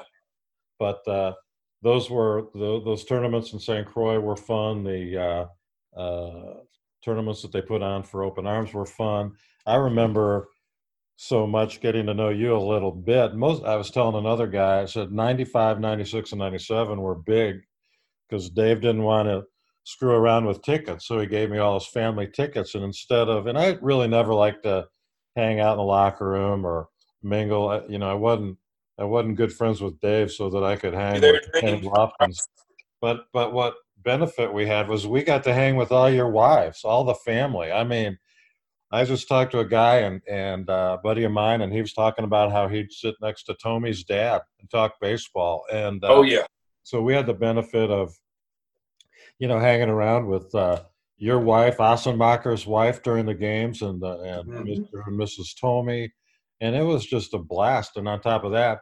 But uh, those were the, those tournaments in St. Croix were fun. The uh, uh, tournaments that they put on for Open Arms were fun. I remember so much getting to know you a little bit. Most I was telling another guy, I said 95, 96, and 97 were big because Dave didn't want to screw around with tickets. So he gave me all his family tickets. And instead of, and I really never liked to hang out in the locker room or mingle. You know, I wasn't I wasn't good friends with Dave so that I could hang with Kenny Lofton. But but what benefit we had was we got to hang with all your wives, all the family. I mean, I just talked to a guy and and uh, buddy of mine, and he was talking about how he'd sit next to Tommy's dad and talk baseball. And uh, oh yeah, so we had the benefit of you know hanging around with uh, your wife, Assenmacher's wife, during the games, and uh, and mm-hmm. Mr. and Mrs. Tommy, and it was just a blast. And on top of that,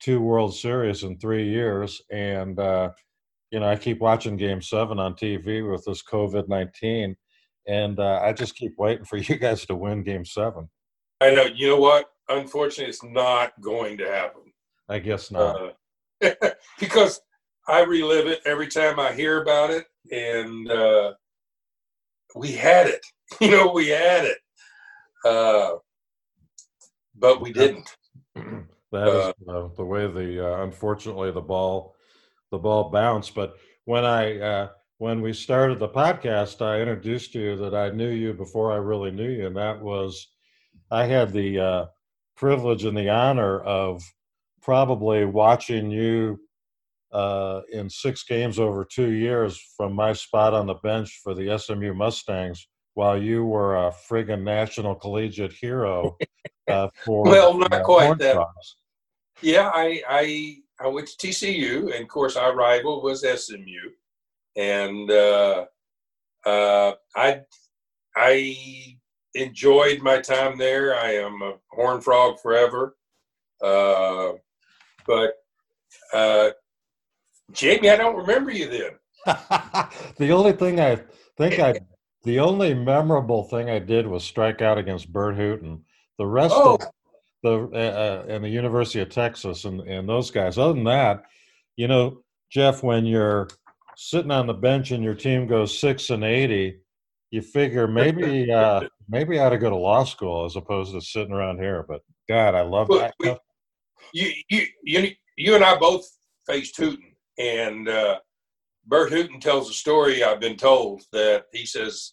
two World Series in three years, and uh, you know I keep watching Game Seven on TV with this COVID nineteen, and uh, I just keep waiting for you guys to win Game Seven. I know. You know what? Unfortunately, it's not going to happen. I guess not. Uh, because I relive it every time I hear about it, and uh, we had it. You know, we had it, uh, but we didn't. That is uh, the way the uh, unfortunately the ball the ball bounced. But when I uh, when we started the podcast, I introduced you that I knew you before I really knew you, and that was I had the uh, privilege and the honor of probably watching you uh, in six games over two years from my spot on the bench for the SMU Mustangs while you were a friggin' national collegiate hero uh, for well, not uh, quite that. Yeah, I, I I went to TCU, and of course our rival was SMU, and uh, uh, I I enjoyed my time there. I am a horn frog forever, uh, but uh, Jamie, I don't remember you then. the only thing I think I, the only memorable thing I did was strike out against Burt Hooton. The rest oh. of the uh, uh, and the University of Texas and and those guys. Other than that, you know, Jeff, when you're sitting on the bench and your team goes six and eighty, you figure maybe uh, maybe I ought to go to law school as opposed to sitting around here. But God, I love well, that. You you you you and I both faced Hooton and uh, Burt Hooton tells a story I've been told that he says,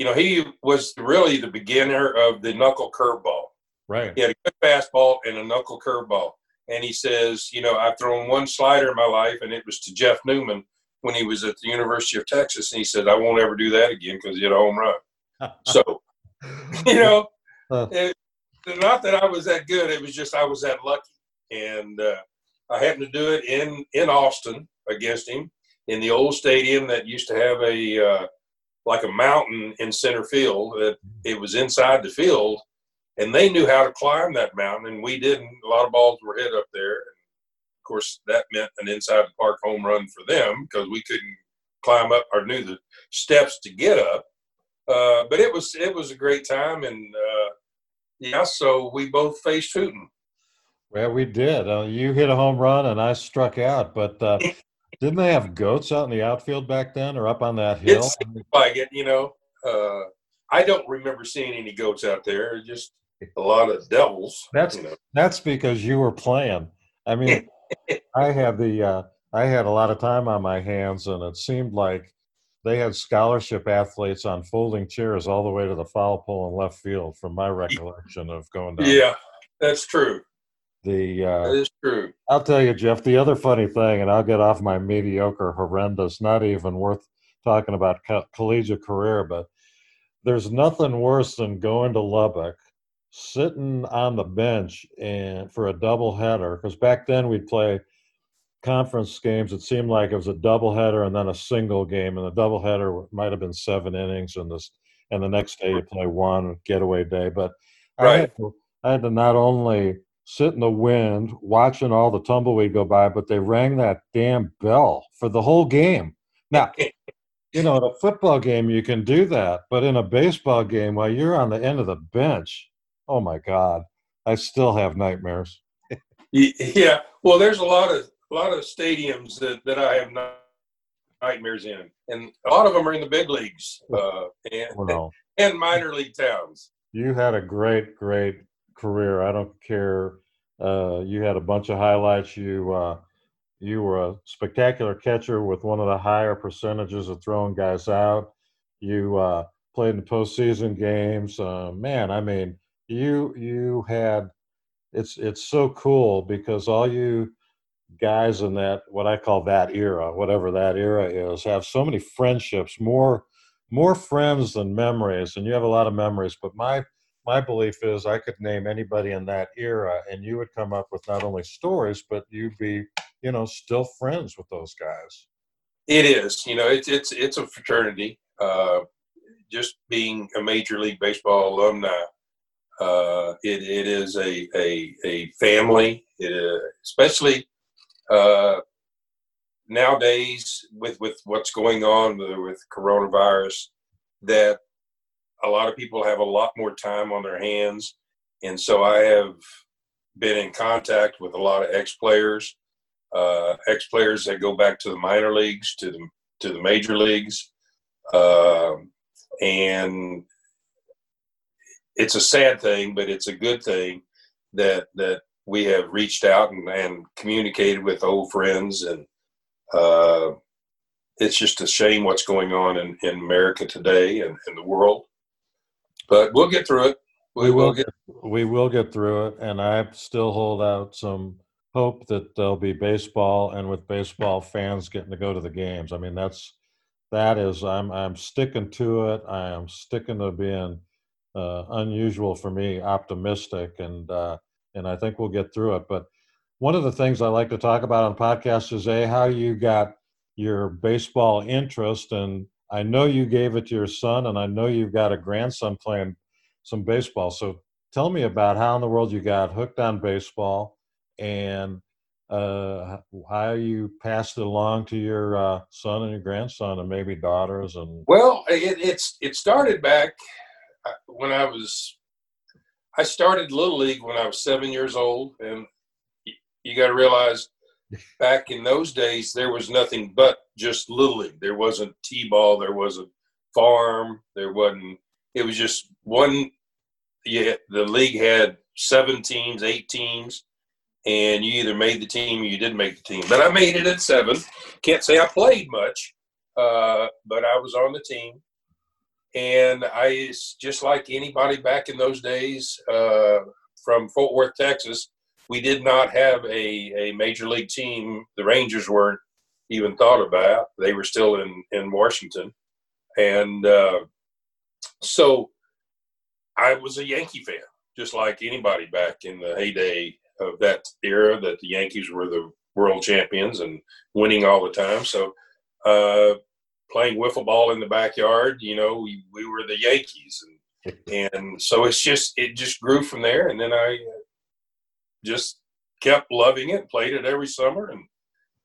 you know, he was really the beginner of the knuckle curveball. Right. He had a good fastball and a knuckle curveball. And he says, you know, I've thrown one slider in my life, and it was to Jeff Newman when he was at the University of Texas. And he said, I won't ever do that again because he had a home run. so, you know, it, not that I was that good, it was just I was that lucky. And uh, I happened to do it in in Austin against him in the old stadium that used to have a uh, like a mountain in center field. That it was inside the field, and they knew how to climb that mountain, and we didn't. A lot of balls were hit up there. And of course, that meant an inside the park home run for them because we couldn't climb up or knew the steps to get up. Uh, but it was it was a great time, and uh, yeah, so we both faced Hooton. Well, we did. Uh, you hit a home run and I struck out, but uh, didn't they have goats out in the outfield back then, or up on that hill? It like it, you know. Uh, I don't remember seeing any goats out there. Just a lot of devils. That's you know. that's because you were playing. I mean, I had the uh, I had a lot of time on my hands, and it seemed like they had scholarship athletes on folding chairs all the way to the foul pole in left field, from my recollection of going down. Yeah, that's true. The uh, that is true. I'll tell you, Jeff. The other funny thing, and I'll get off my mediocre, horrendous, not even worth talking about co- collegiate career, but there's nothing worse than going to Lubbock, sitting on the bench and for a double header. Because back then we'd play conference games. It seemed like it was a double header and then a single game, and the double header might have been seven innings, and this and the next day you play one getaway day. But right. I, had to, I had to not only sit in the wind watching all the tumbleweed go by, but they rang that damn bell for the whole game. Now, you know, in a football game, you can do that, but in a baseball game, while you're on the end of the bench, oh my God, I still have nightmares. yeah, well, there's a lot of a lot of stadiums that, that I have nightmares in, and a lot of them are in the big leagues uh, and, well, and minor league towns. You had a great, great career. I don't care. Uh, you had a bunch of highlights. You uh, you were a spectacular catcher with one of the higher percentages of throwing guys out. You uh, played in the postseason games. Uh, man, I mean, you you had it's it's so cool because all you guys in that what I call that era, whatever that era is, have so many friendships, more more friends than memories, and you have a lot of memories. But my my belief is I could name anybody in that era, and you would come up with not only stories, but you'd be, you know, still friends with those guys. It is, you know, it's it's it's a fraternity. Uh, just being a major league baseball alumni, uh, it, it is a, a a family, it, uh, especially uh, nowadays with with what's going on with coronavirus. That a lot of people have a lot more time on their hands, and so I have been in contact with a lot of ex players, uh, ex players that go back to the minor leagues, to the to the major leagues, uh, and it's a sad thing, but it's a good thing that that we have reached out and, and communicated with old friends, and uh, it's just a shame what's going on in, in America today and in the world. But we'll get through it. We, we will get we will get through it, and I still hold out some hope that there'll be baseball, and with baseball fans getting to go to the games. I mean, that's that is I'm I'm sticking to it. I am sticking to being uh, unusual for me, optimistic, and uh, and I think we'll get through it. But one of the things I like to talk about on podcasts is a how you got your baseball interest, and I know you gave it to your son, and I know you've got a grandson playing some baseball. So tell me about how in the world you got hooked on baseball and uh, how you passed it along to your uh, son and your grandson and maybe daughters and well it, it's it started back uh, when i was i started little league when i was seven years old and you got to realize back in those days there was nothing but just little league there wasn't t-ball there wasn't farm there wasn't it was just one. Yeah, the league had seven teams, eight teams, and you either made the team or you didn't make the team. But I made it at seven. Can't say I played much, uh, but I was on the team. And I, just like anybody back in those days uh, from Fort Worth, Texas, we did not have a, a major league team. The Rangers weren't even thought about. They were still in, in Washington. And uh, so I was a Yankee fan, just like anybody back in the heyday of that era that the Yankees were the world champions and winning all the time. So, uh, playing wiffle ball in the backyard, you know, we, we were the Yankees. And, and so it's just, it just grew from there. And then I just kept loving it, played it every summer. And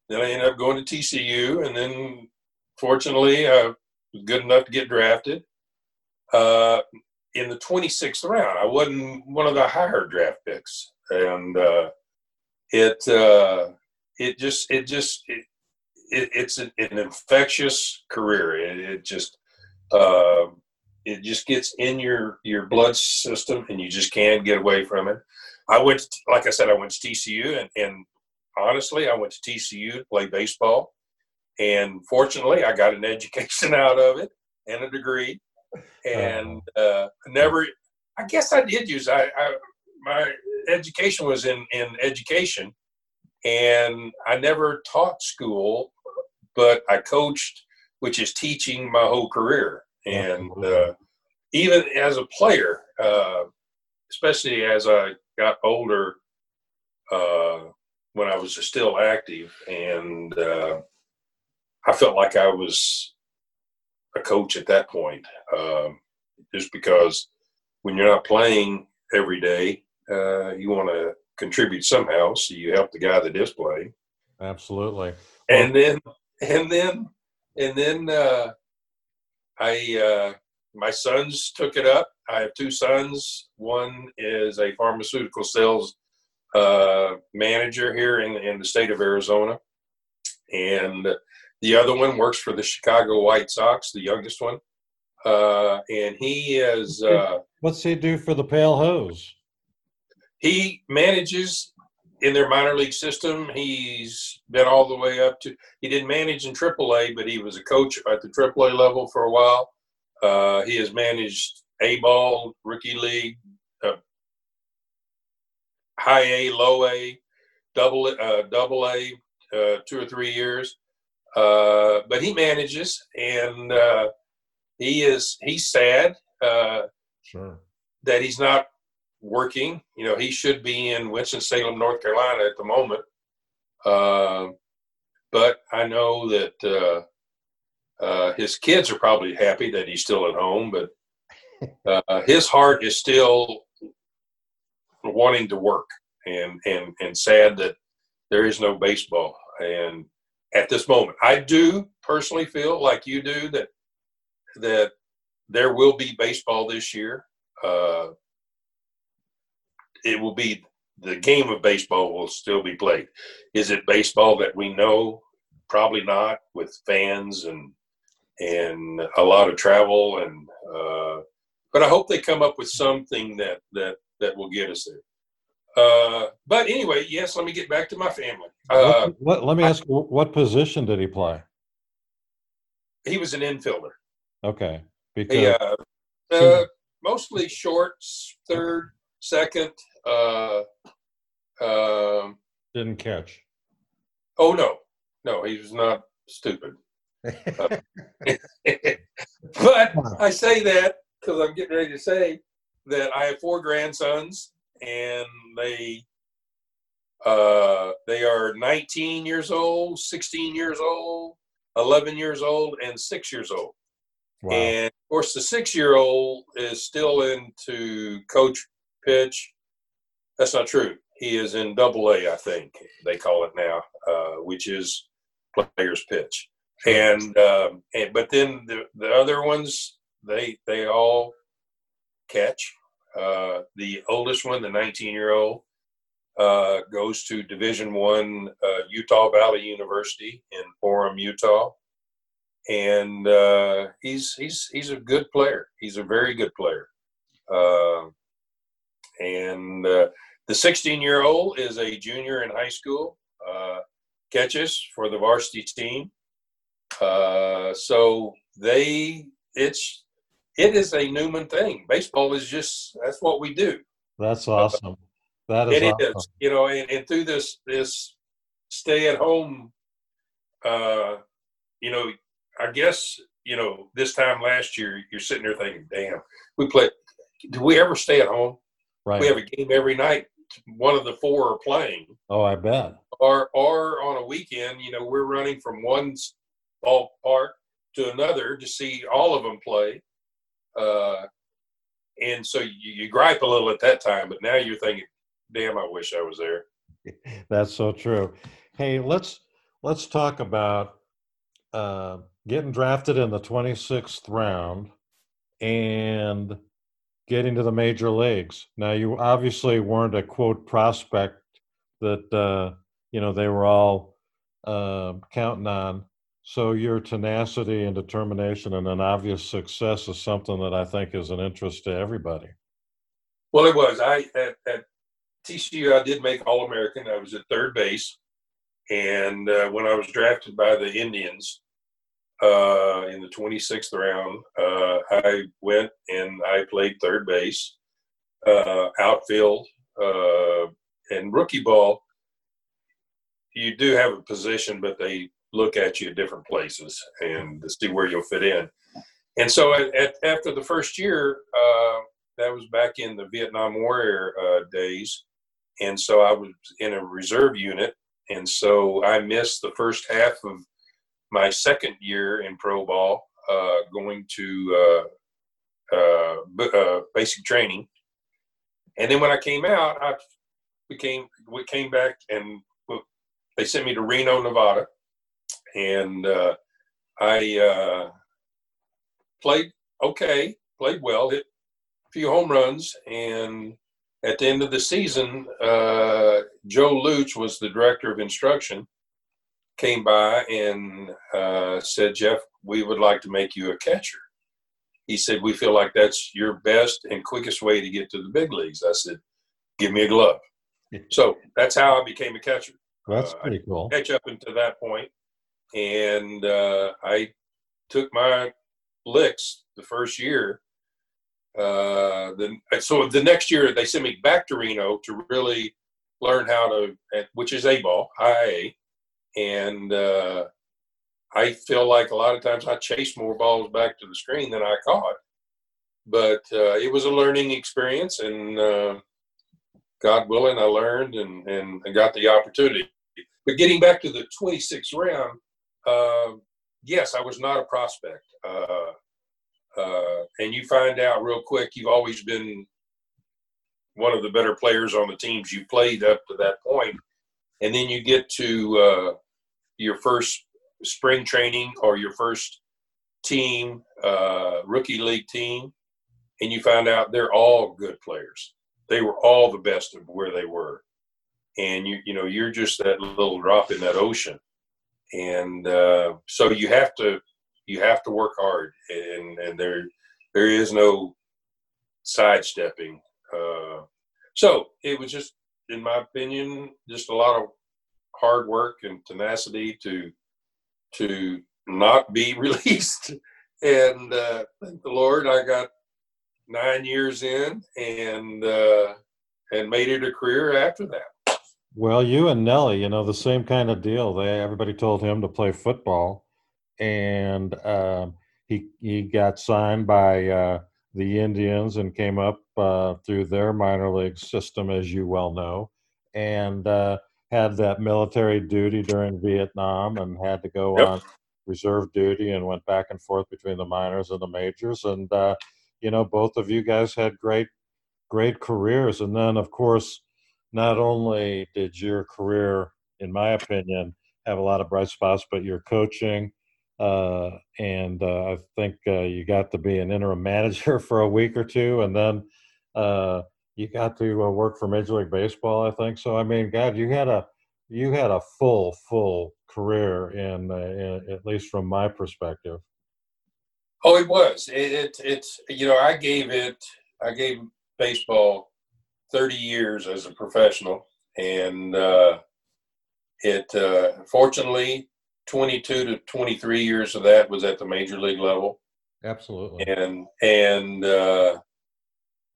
then I ended up going to TCU. And then fortunately, I was good enough to get drafted uh, in the 26th round. I wasn't one of the higher draft picks, and uh, it uh, it just it just it, it it's an, an, infectious career. It, it just uh, it just gets in your your blood system, and you just can't get away from it. I went, to, like I said, I went to TCU, and, and honestly, I went to TCU to play baseball, and fortunately, I got an education out of it and a degree and uh, never. I guess I did use. I, I my education was in in education, and I never taught school, but I coached, which is teaching my whole career. And uh, even as a player, uh, especially as I got older, uh, when I was still active, and uh, I felt like I was a coach at that point, um, just because when you're not playing every day, uh, you want to contribute somehow, so you help the guy that is playing. Absolutely. And then, and then, and then, uh, I uh, my sons took it up. I have two sons. One is a pharmaceutical sales uh, manager here in in the state of Arizona, and the other one works for the Chicago White Sox, the youngest one. Uh, and he is. Uh, What's he do for the Pale Hose? He manages in their minor league system. He's been all the way up to. He didn't manage in AAA, but he was a coach at the AAA level for a while. Uh, he has managed A ball, rookie league, high A, low A, double uh, double A, uh, two or three years. Uh, but he manages, and uh, he is he's sad uh, sure. that he's not working. You know, he should be in Winston Salem, North Carolina at the moment. Uh, but I know that uh, his kids are probably happy that he's still at home, but his heart is still wanting to work, and and and sad that there is no baseball. And at this moment, I do personally feel like you do that that there will be baseball this year. Uh, it will be the game of baseball will still be played. Is it baseball that we know? Probably not, with fans and and a lot of travel and. Uh, but I hope they come up with something that that that will get us there. Uh, but anyway, yes, let me get back to my family. Uh, what, what, let me ask you, what position did he play? He was an infielder. Okay. Because he, uh, uh, mostly shorts, third, second. Uh, um, didn't catch. Oh no, no, he was not stupid. Uh, but I say that because I'm getting ready to say that I have four grandsons, and they uh, they are 19 years old, 16 years old, 11 years old, and six years old. Wow. And of course, the six-year-old is still into coach pitch. That's not true. He is in Double A, I think they call it now, uh, which is players pitch. And, um, and but then the, the other ones, they they all catch. Uh, the oldest one, the 19-year-old, uh, goes to Division One uh, Utah Valley University in Orem, Utah and uh, he's he's he's a good player. He's a very good player. Uh, and uh, the 16 year old is a junior in high school. Catches for the varsity team. So they it's it is a Newman thing. Baseball is just that's what we do. That's awesome. That is, awesome. Is, you know, and, and through this this stay at home, uh, you know, I guess you know this time last year you're sitting there thinking, "Damn, we play. Do we ever stay at home? Right. We have a game every night. One of the four are playing. Oh, I bet. Or or on a weekend, you know, we're running from one ballpark to another to see all of them play. Uh, and so you, you gripe a little at that time, but now you're thinking, "Damn, I wish I was there." That's so true. Hey, let's let's talk about uh, getting drafted in the 26th round and getting to the major leagues. Now, you obviously weren't a quote prospect that uh, you know they were all uh, counting on. So your tenacity and determination and an obvious success is something that I think is an interest to everybody. Well, it was. I at, at TCU I did make All American. I was at third base, and uh, when I was drafted by the Indians, uh, in the 26th round. Uh, I went and I played third base, uh, outfield, uh, and rookie ball. You do have a position, but they look at you at different places and to see where you'll fit in. And so, at, at, after the first year, uh, that was back in the Vietnam War uh, days, and so I was in a reserve unit, and so I missed the first half of my second year in pro ball, uh, going to uh, uh, uh, basic training, and then when I came out, I became we came back and they sent me to Reno, Nevada, and uh, I uh, played okay, played well, hit a few home runs, and at the end of the season, Joe Lutz was the director of instruction came by and uh, said, Jeff, we would like to make you a catcher. He said, We feel like that's your best and quickest way to get to the big leagues. I said, Give me a glove. so that's how I became a catcher. That's uh, pretty cool. Catch up until that point, and uh, I took my licks the first year. Uh, then so the next year they sent me back to Reno to really learn how to, which is a ball, high A, and uh, I feel like a lot of times I chased more balls back to the screen than I caught. But uh, it was a learning experience, and uh, God willing, I learned and, and I got the opportunity. But getting back to the 26th round, uh, yes, I was not a prospect. Uh, uh, and you find out real quick, you've always been one of the better players on the teams you played up to that point. point, and then you get to uh, your first spring training or your first team, uh, rookie league team, and you find out they're all good players. They were all the best of where they were, and you you know you're just that little drop in that ocean, and uh, so you have to you have to work hard, and and there there is no sidestepping. Uh, so it was just, in my opinion, just a lot of hard work and tenacity to to not be released. And uh, thank the Lord, I got nine years in and uh, and made it a career after that. Well, you and Nelly, you know, the same kind of deal. They everybody told him to play football, and uh, he he got signed by uh, the Indians and came up uh, through their minor league system, as you well know, and uh, had that military duty during Vietnam and had to go yep. on reserve duty and went back and forth between the minors and the majors. And, uh, you know, both of you guys had great, great careers. And then, of course, not only did your career, in my opinion, have a lot of bright spots, but your coaching. Uh, and uh, I think uh, you got to be an interim manager for a week or two, and then uh, you got to uh, work for Major League Baseball, I think. So I mean, God, you had a you had a full full career in, uh, in at least from my perspective. Oh, it was. It, it it's you know I gave it I gave baseball thirty years as a professional, and uh, it uh, fortunately twenty two to twenty three years of that was at the major league level. Absolutely. And and uh,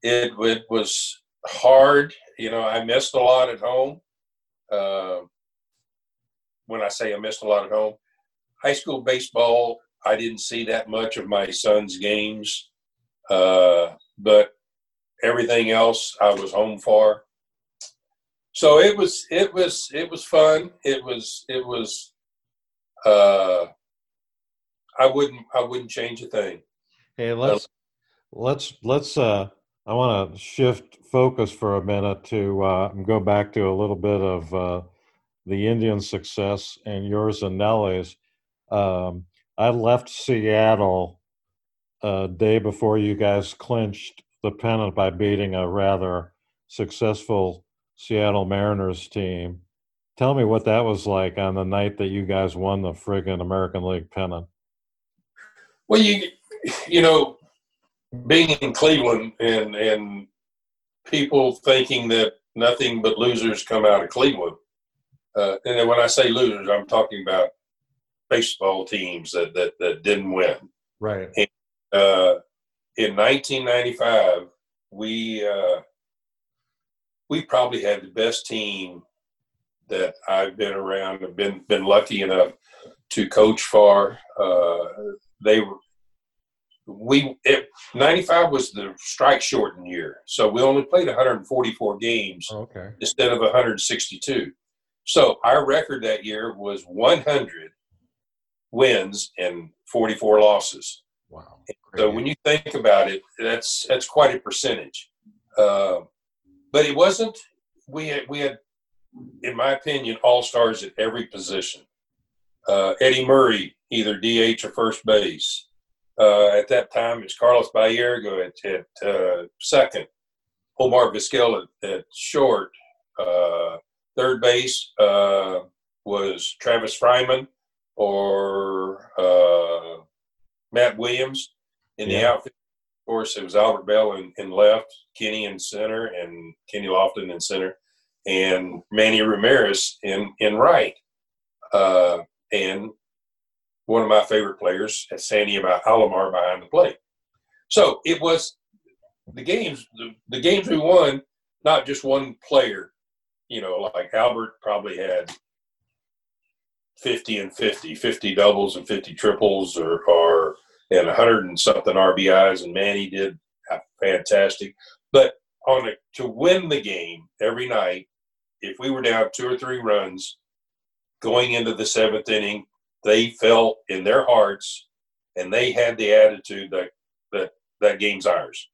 it it was hard. You know, I missed a lot at home. Uh, when I say I missed a lot at home, high school baseball, I didn't see that much of my son's games, uh, but everything else I was home for. So it was it was it was fun. It was it was. Uh, I wouldn't I wouldn't change a thing. Hey, let's let's let's uh I want to shift focus for a minute to uh, go back to a little bit of uh, the Indian success and yours and Nelly's. Um, I left Seattle a uh, day before you guys clinched the pennant by beating a rather successful Seattle Mariners team. Tell me what that was like on the night that you guys won the friggin' American League pennant. Well, you you know, being in Cleveland and and people thinking that nothing but losers come out of Cleveland. Uh, and when I say losers, I'm talking about baseball teams that that, that didn't win. Right. And, uh, in 1995, we uh, we probably had the best team that I've been around. I've been been lucky enough to coach for. Uh, they were we it, 95 was the strike shortened year so we only played 144 games okay. instead of 162 so our record that year was 100 wins and 44 losses wow. So when you think about it that's that's quite a percentage uh, but it wasn't we had we had in my opinion all stars at every position uh, eddie murray either dh or first base uh, at that time, it's Carlos Baerga at, at uh, second, Omar Vizquel at, at short. Uh, third base uh, was Travis Fryman or Matt Williams. In yeah. the outfield, of course, it was Albert Belle in, in left, Kenny in center, and Kenny Lofton in center, and Manny Ramirez in, in right. Uh, and one of my favorite players Sandy Alomar behind the plate. So it was the games, the, the games we won, not just one player. You know, like Albert probably had 50 and 50, 50 doubles and 50 triples or, or and 100 and something RBIs, and Manny did fantastic. But on a, to win the game every night, if we were down two or three runs going into the seventh inning, they felt in their hearts and they had the attitude that that that game's ours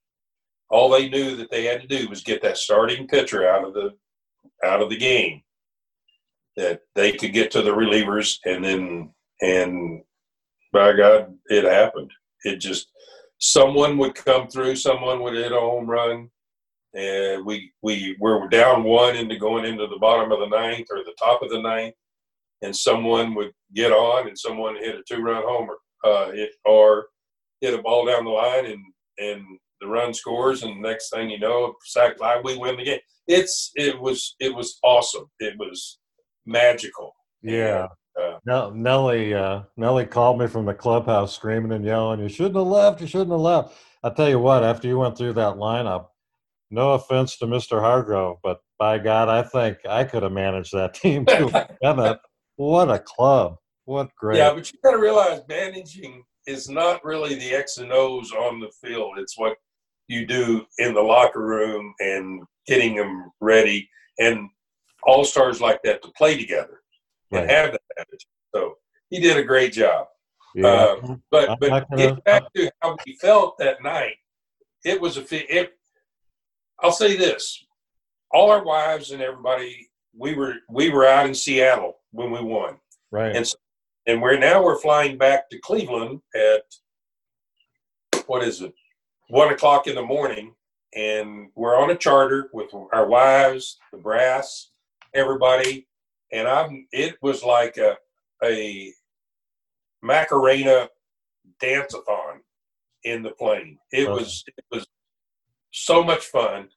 all they knew that they had to do was get that starting pitcher out of the out of the game that they could get to the relievers and then and by God it happened. It just someone would come through, someone would hit a home run, and we we were down one into going into the bottom of the ninth or the top of the ninth, and someone would get on and someone hit a two run homer, uh, or hit a ball down the line and and the run scores, and next thing you know, sack fly, we win the game. It's it was it was awesome. It was magical. Yeah. Uh, Nellie uh, Nellie called me from the clubhouse screaming and yelling, "You shouldn't have left! You shouldn't have left!" I tell you what, after you went through that lineup, no offense to Mr. Hargrove, but by God, I think I could have managed that team too. what a club! What great! Yeah, but you got to realize managing is not really the X and O's on the field. It's what you do in the locker room and getting them ready, and all stars like that to play together and right. have that attitude. So he did a great job. Yeah. Uh, but but get back to how we felt that night. It was a it. I'll say this: all our wives and everybody, we were we were out in Seattle when we won, right? And so, and we're now we're flying back to Cleveland at what is it, one o'clock in the morning, and we're on a charter with our wives, the brass, everybody, and I'm. It was like a a Macarena dance-a-thon in the plane. It was it was so much fun,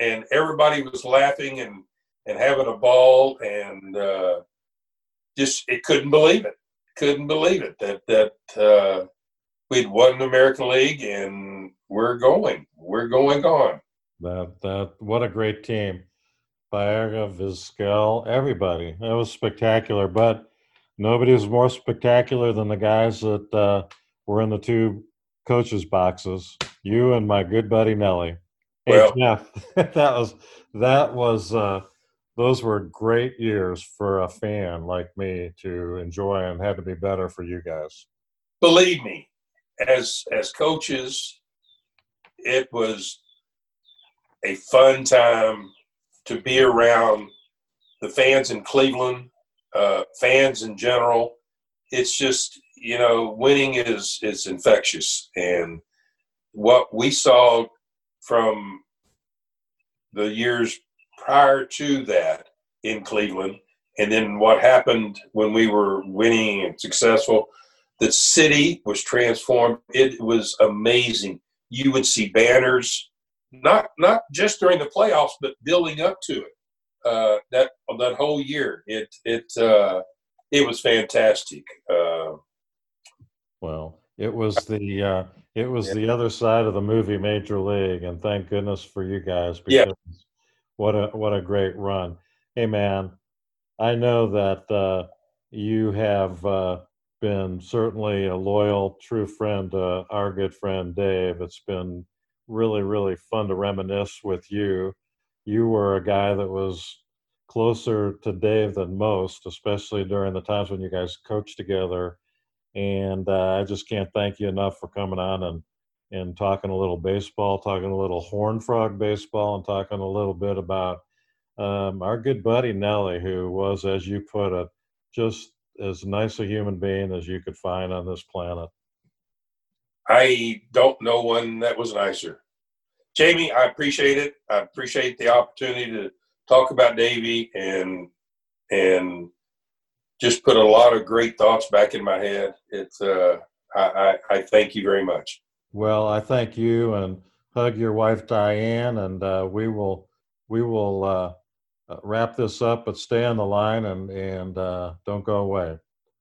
and everybody was laughing and and having a ball, and uh, just it couldn't believe it, couldn't believe it that that uh, we'd won the American League and we're going, we're going on. That that what a great team. Baerga, Vizquel, everybody. That was spectacular. But nobody was more spectacular than the guys that uh, were in the two coaches' boxes. You and my good buddy Nelly. Hey well, Jeff, that was that was uh, those were great years for a fan like me to enjoy, and had to be better for you guys. Believe me, as as coaches, it was a fun time to be around the fans in Cleveland, uh, fans in general. It's just you know, winning is is infectious, and what we saw from the years prior to that in Cleveland, and then what happened when we were winning and successful. The city was transformed. It was amazing. You would see banners not not just during the playoffs, but building up to it. Uh, that that whole year, it it uh, it was fantastic. Uh, well, it was the uh, it was yeah. the other side of the movie Major League, and thank goodness for you guys because yeah. what a what a great run. Hey man, I know that uh, you have uh, been certainly a loyal, true friend to our good friend Dave. It's been really, really fun to reminisce with you. You were a guy that was closer to Dave than most, especially during the times when you guys coached together. And uh, I just can't thank you enough for coming on and and talking a little baseball, talking a little horn frog baseball, and talking a little bit about um, our good buddy Nelly, who was, as you put it, just as nice a human being as you could find on this planet. I don't know one that was nicer. Jamie, I appreciate it. I appreciate the opportunity to talk about Davy and and just put a lot of great thoughts back in my head. It's uh, I, I, I thank you very much. Well, I thank you and hug your wife Diane, and uh, we will we will uh, uh wrap this up. But stay on the line and and uh, don't go away.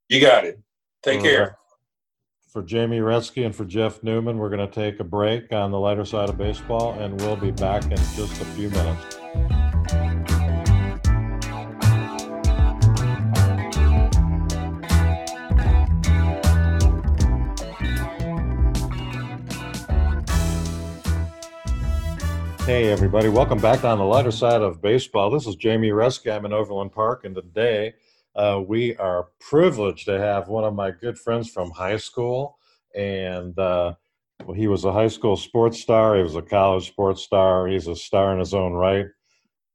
You got it. Take care for Jamie Retzky and for Jeff Newman, we're going to take a break on the lighter side of baseball, and we'll be back in just a few minutes. Hey, everybody. Welcome back on the lighter side of baseball. This is Jamie Retzky. I'm in Overland Park, and today uh, we are privileged to have one of my good friends from high school and uh, he was a high school sports star. He was a college sports star. He's a star in his own right.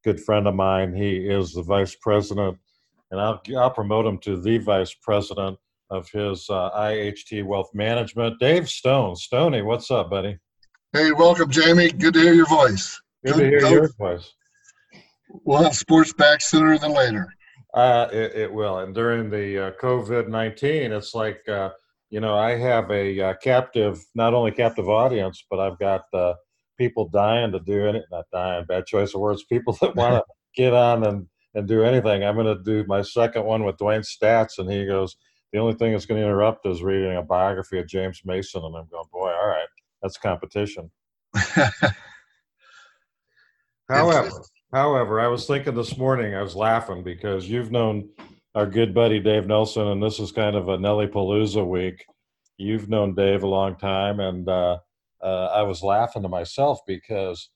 Good friend of mine. He is the vice president, and I'll, I'll promote him to the vice president of his uh, IHT Wealth Management. Dave Stone. Stoney, what's up, buddy? Hey, welcome, Jamie. Good to hear your voice. Good, Good to hear your voice. We'll have sports back sooner than later. Uh, it, it, will. And during the uh, COVID 19, it's like, uh, you know, I have a uh, captive, not only captive audience, but I've got uh, people dying to do it. Not dying, bad choice of words. People that want to get on and, and do anything. I'm going to do my second one with Dwayne Staats, and he goes, the only thing that's going to interrupt is reading a biography of James Mason. And I'm going, boy, all right, that's competition. However, however, I was thinking this morning, I was laughing because you've known our good buddy Dave Nelson, and this is kind of a Nelly Palooza week. You've known Dave a long time, and uh, uh, I was laughing to myself because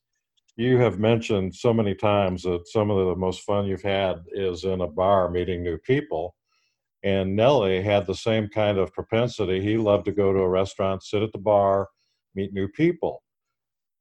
you have mentioned so many times that some of the most fun you've had is in a bar meeting new people. And Nelly had the same kind of propensity. He loved to go to a restaurant, sit at the bar, meet new people.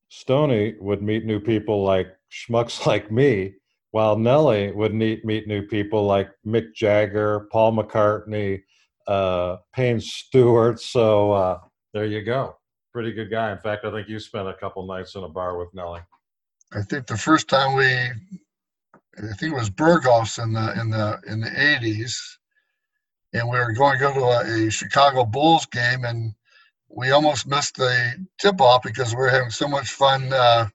Stony would meet new people like schmucks like me, while Nelly would meet, meet new people like Mick Jagger, Paul McCartney, uh, Payne Stewart. So uh, there you go. Pretty good guy. In fact, I think you spent a couple nights in a bar with Nelly. I think the first time we, I think it was Berghoff's in the in the in the eighties, and we were going to go to a, a Chicago Bulls game, and we almost missed the tip off because we were having so much fun uh,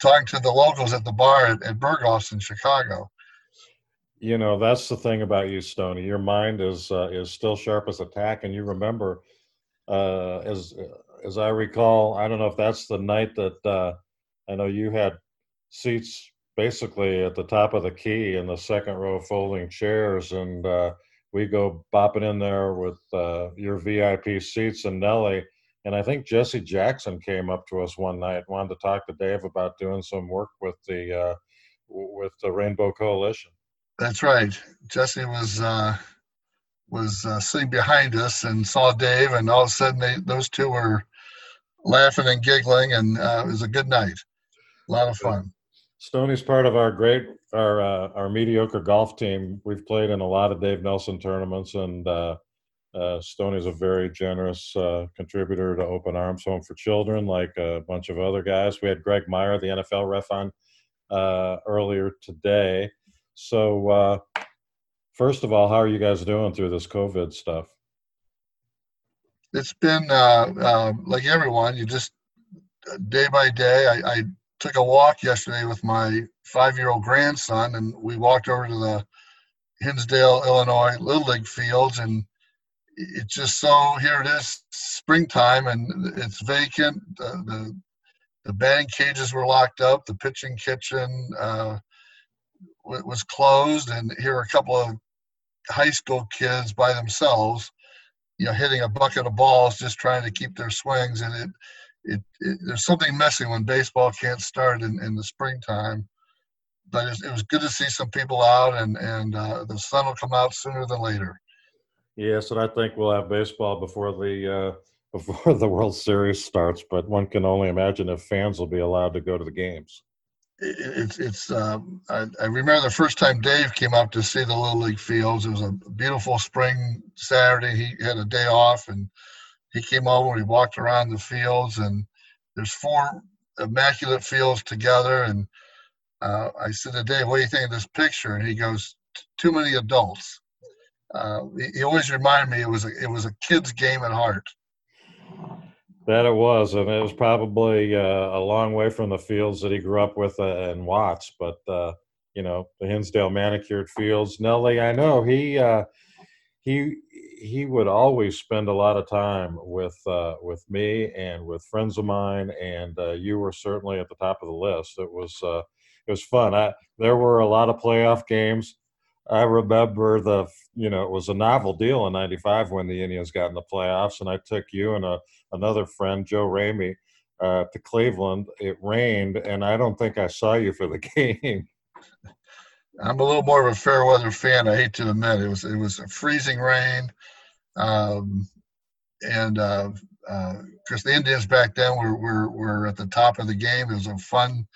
talking to the locals at the bar at, at Berghoff's in Chicago. You know, that's the thing about you, Stony. Your mind is uh, is still sharp as a tack, and you remember, uh, as as I recall, I don't know if that's the night that uh, I know you had seats basically at the top of the key in the second row folding chairs, and uh, we go bopping in there with uh, your VIP seats and Nelly. And I think Jesse Jackson came up to us one night, wanted to talk to Dave about doing some work with the uh, with the Rainbow Coalition. That's right. Jesse was uh, was uh, sitting behind us and saw Dave, and all of a sudden they, those two were laughing and giggling, and uh, it was a good night. A lot of fun. Stoney's part of our great our uh, our mediocre golf team. We've played in a lot of Dave Nelson tournaments, and uh, uh, Stoney's a very generous uh, contributor to Open Arms Home for Children, like a bunch of other guys. We had Greg Meyer, the NFL ref, on uh, earlier today. So, uh, first of all, how are you guys doing through this COVID stuff? It's been like everyone. You just day by day. I, I took a walk yesterday with my five-year-old grandson, and we walked over to the Hinsdale, Illinois Little League fields, and it's just so here it is, springtime, and it's vacant. The the, the batting cages were locked up. The pitching kitchen uh, was closed, and here are a couple of high school kids by themselves, you know, hitting a bucket of balls, just trying to keep their swings, and it it, it, there's something missing when baseball can't start in, in the springtime. But it, it was good to see some people out, and and uh, the sun will come out sooner than later. Yes, and I think we'll have baseball before the uh, before the World Series starts. But one can only imagine if fans will be allowed to go to the games. It's it's. Um, I, I remember the first time Dave came up to see the Little League fields. It was a beautiful spring Saturday. He had a day off, and he came over, and we walked around the fields, and there's four immaculate fields together. And uh, I said to Dave, "What do you think of this picture?" And he goes, "Too many adults." Uh, he always reminded me it was a, it was a kid's game at heart. That it was, and it was probably uh, a long way from the fields that he grew up with uh, in Watts, but uh, you know the Hinsdale manicured fields. Nelly, I know he uh, he he would always spend a lot of time with uh, with me and with friends of mine, and uh, you were certainly at the top of the list. It was it was fun. I, there were a lot of playoff games. I remember the you know it was a novel deal in '95 when the Indians got in the playoffs, and I took you and a, another friend, Joe Ramey, uh, to Cleveland. It rained, and I don't think I saw you for the game. I'm a little more of a fair weather fan. I hate to admit it was it was a freezing rain, um, and uh, because the Indians back then were, were were at the top of the game. It was a fun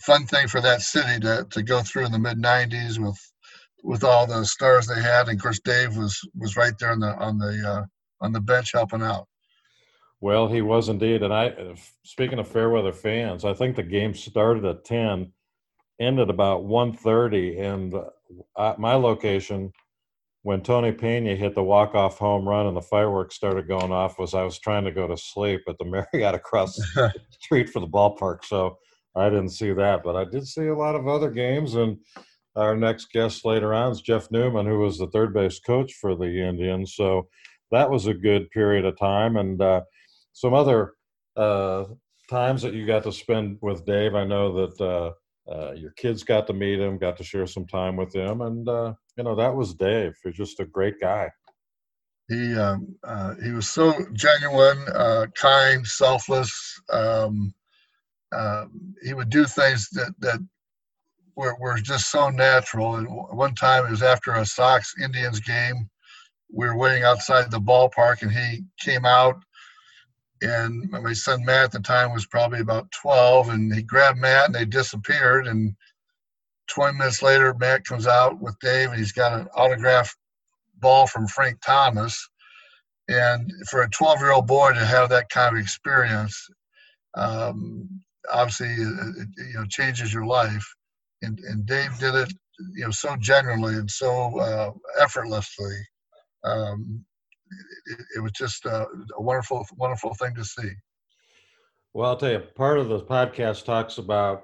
fun thing for that city to to go through in the mid '90s with with all the stars they had. And of course, Dave was was right there on the on the uh, on the bench helping out. Well, he was indeed. And I, speaking of Fairweather fans, I think the game started at ten, ended about 1.30, and uh, my location when Tony Pena hit the walk-off home run and the fireworks started going off was I was trying to go to sleep at the Marriott across the street for the ballpark, so I didn't see that. But I did see a lot of other games, and our next guest later on is Jeff Newman, who was the third base coach for the Indians. So that was a good period of time, and uh, some other uh, times that you got to spend with Dave. I know that uh, uh, your kids got to meet him, got to share some time with him, and uh, you know that was Dave. He's just a great guy. He um, uh, he was so genuine, kind, selfless. Um, uh, he would do things that that were, were just so natural. And one time it was after a Sox Indians game. We were waiting outside the ballpark, and he came out and my son Matt at the time was probably about 12, and he grabbed Matt and they disappeared. And 20 minutes later, Matt comes out with Dave, and he's got an autographed ball from Frank Thomas. And for a 12 year old boy to have that kind of experience, um, obviously, it, it, you know, changes your life. And, and Dave did it, you know, so genuinely and so uh, effortlessly. Um, it, it was just a, a wonderful, wonderful thing to see. Well, I'll tell you, part of the podcast talks about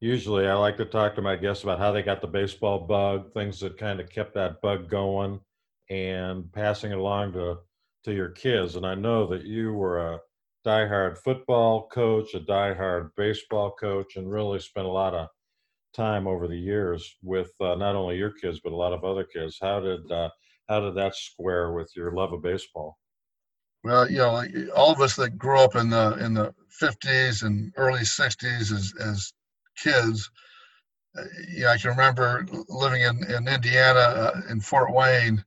usually I like to talk to my guests about how they got the baseball bug, things that kind of kept that bug going, and passing it along to to your kids. And I know that you were a diehard football coach, a diehard baseball coach, and really spent a lot of time over the years with uh, not only your kids but a lot of other kids. How did uh, how did that square with your love of baseball? Well, you know, all of us that grew up in the in the 50s and early 60s as as kids, uh, yeah, I can remember living in in Indiana uh, in Fort Wayne,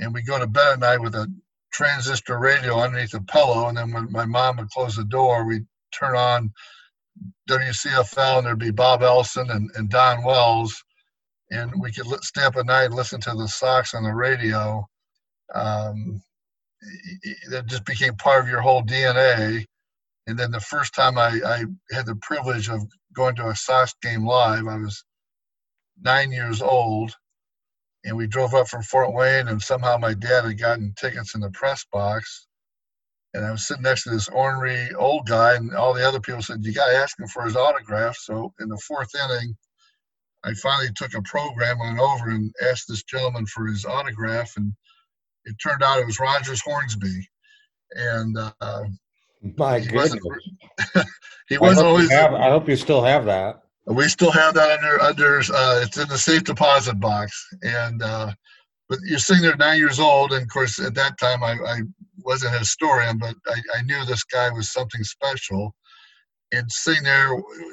and we'd go to bed at night with a transistor radio underneath the pillow, and then when my mom would close the door, we'd turn on WCFL, and there'd be Bob Elson and, and Don Wells, and we could stay up at night and listen to the Sox on the radio. Um, that just became part of your whole DNA. And then the first time I, I had the privilege of going to a Sox game live, I was nine years old, and we drove up from Fort Wayne, and somehow my dad had gotten tickets in the press box. And I was sitting next to this ornery old guy, and all the other people said, You got to ask him for his autograph. So in the fourth inning, I finally took a program on over and asked this gentleman for his autograph, and it turned out it was Rogers Hornsby, and uh, my he goodness, wasn't, he wasn't I always. Have, I hope you still have that. We still have that under under. Uh, it's in the safe deposit box, and uh, but you're sitting there nine years old, and of course at that time I, I wasn't a historian, but I, I knew this guy was something special. And sitting there,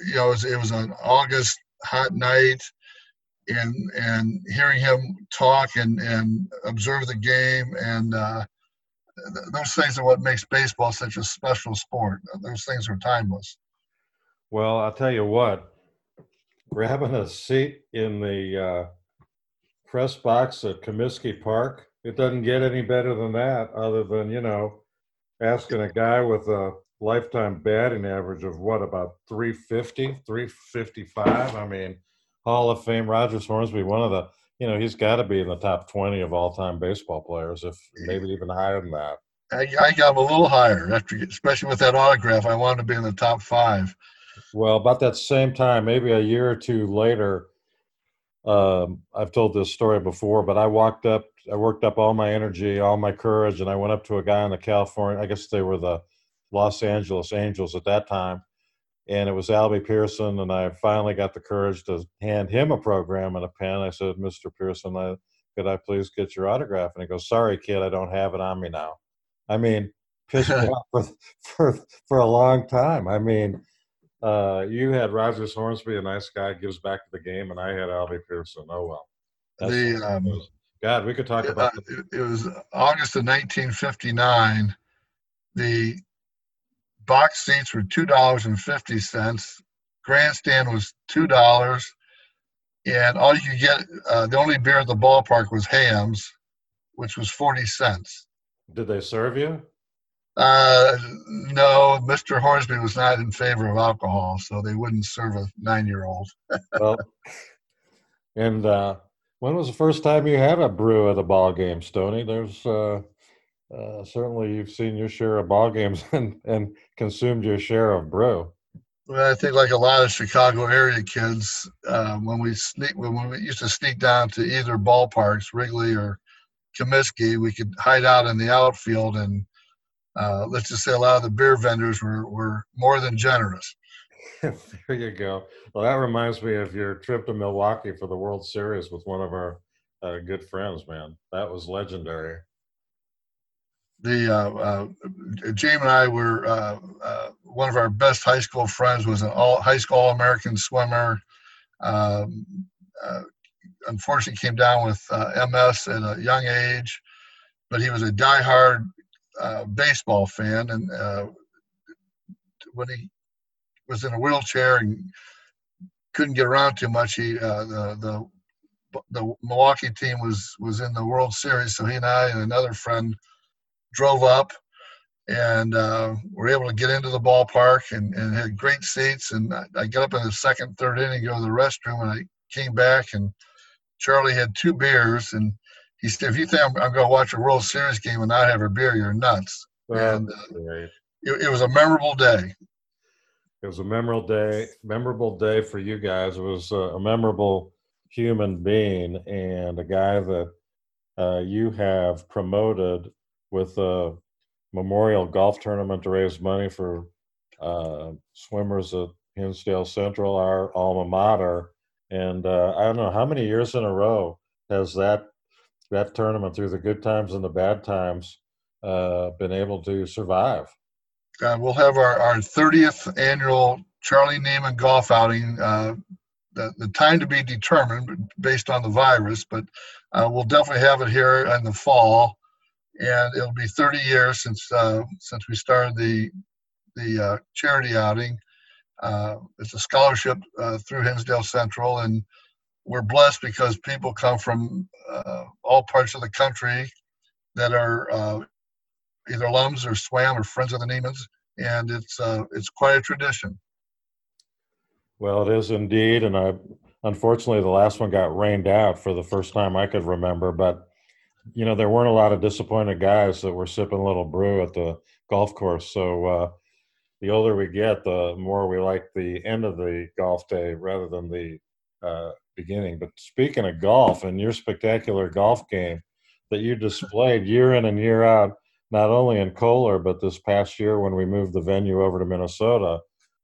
you know, it was, it was an August hot night and and hearing him talk and and observe the game and uh, th- those things are what makes baseball such a special sport. Those things are timeless. Well, I'll tell you what, grabbing a seat in the uh, press box at Comiskey Park, it doesn't get any better than that. Other than you know, asking a guy with a lifetime batting average of what about 350 355 i mean hall of fame rogers hornsby one of the you know he's got to be in the top 20 of all-time baseball players if maybe even higher than that. I, I got him a little higher after especially with that autograph. I wanted to be in the top five. Well about that same time maybe a year or two later um, i've told this story before but i walked up i worked up all my energy all my courage and i went up to a guy in the california i guess they were the Los Angeles Angels at that time. And it was Albie Pearson, and I finally got the courage to hand him a program and a pen. I said, Mr. Pearson, I, could I please get your autograph? And he goes, Sorry, kid, I don't have it on me now. I mean, pissed me off for, for, for a long time. I mean, uh, you had Rogers Hornsby, a nice guy, gives back to the game, and I had Albie Pearson. Oh, well. That's the, um, God, we could talk about it, it was August of 1959 the box seats were two dollars and fifty cents. Grandstand was two dollars, and all you could get uh, the only beer at the ballpark was Hamm's, which was forty cents. Did they serve you? Uh, no, Mr. Hornsby was not in favor of alcohol, so they wouldn't serve a nine-year-old. well, and uh, when was the first time you had a brew at a ball game, Stony? There's uh, uh, certainly you've seen your share of ball games and, and consumed your share of brew. Well, I think like a lot of Chicago area kids, uh, when we sneak when we used to sneak down to either ballparks, Wrigley or Comiskey, we could hide out in the outfield, and uh, let's just say a lot of the beer vendors were were more than generous. there you go. Well, that reminds me of your trip to Milwaukee for the World Series with one of our uh, good friends. Man, that was legendary the uh, uh, and I were uh, uh, one of our best high school friends was an all high school all American swimmer. Um, uh, unfortunately, came down with uh, MS at a young age, but he was a diehard baseball fan, and when he was in a wheelchair and couldn't get around too much, he the the the Milwaukee team was was in the World Series, so he and I and another friend drove up and uh, were able to get into the ballpark and, and had great seats. And I, I got up in the second, third inning, go to the restroom, and I came back, and Charlie had two beers. And he said, If you think I'm, I'm going to watch a World Series game and not have a beer, you're nuts. Well, and uh, it, it was a memorable day. It was a memorable day, memorable day for you guys. It was a memorable human being and a guy that uh, you have promoted with a memorial golf tournament to raise money for uh, swimmers at Hinsdale Central, our alma mater. And uh, I don't know how many years in a row has that that tournament, through the good times and the bad times, uh, been able to survive. Uh, we'll have our, our 30th annual Charlie Neiman golf outing. Uh, the, the time to be determined based on the virus, but uh, we'll definitely have it here in the fall and it'll be 30 years since uh, since we started the the uh, charity outing. It's a scholarship through Hinsdale Central, and we're blessed because people come from uh, all parts of the country that are uh, either alums or swam or friends of the Neimans, and it's it's quite a tradition. Well, it is indeed, and I unfortunately the last one got rained out for the first time I could remember, but you know, there weren't a lot of disappointed guys that were sipping a little brew at the golf course. So uh, the older we get, the more we like the end of the golf day rather than the uh, beginning. But speaking of golf and your spectacular golf game that you displayed year in and year out, not only in Kohler, but this past year when we moved the venue over to Minnesota.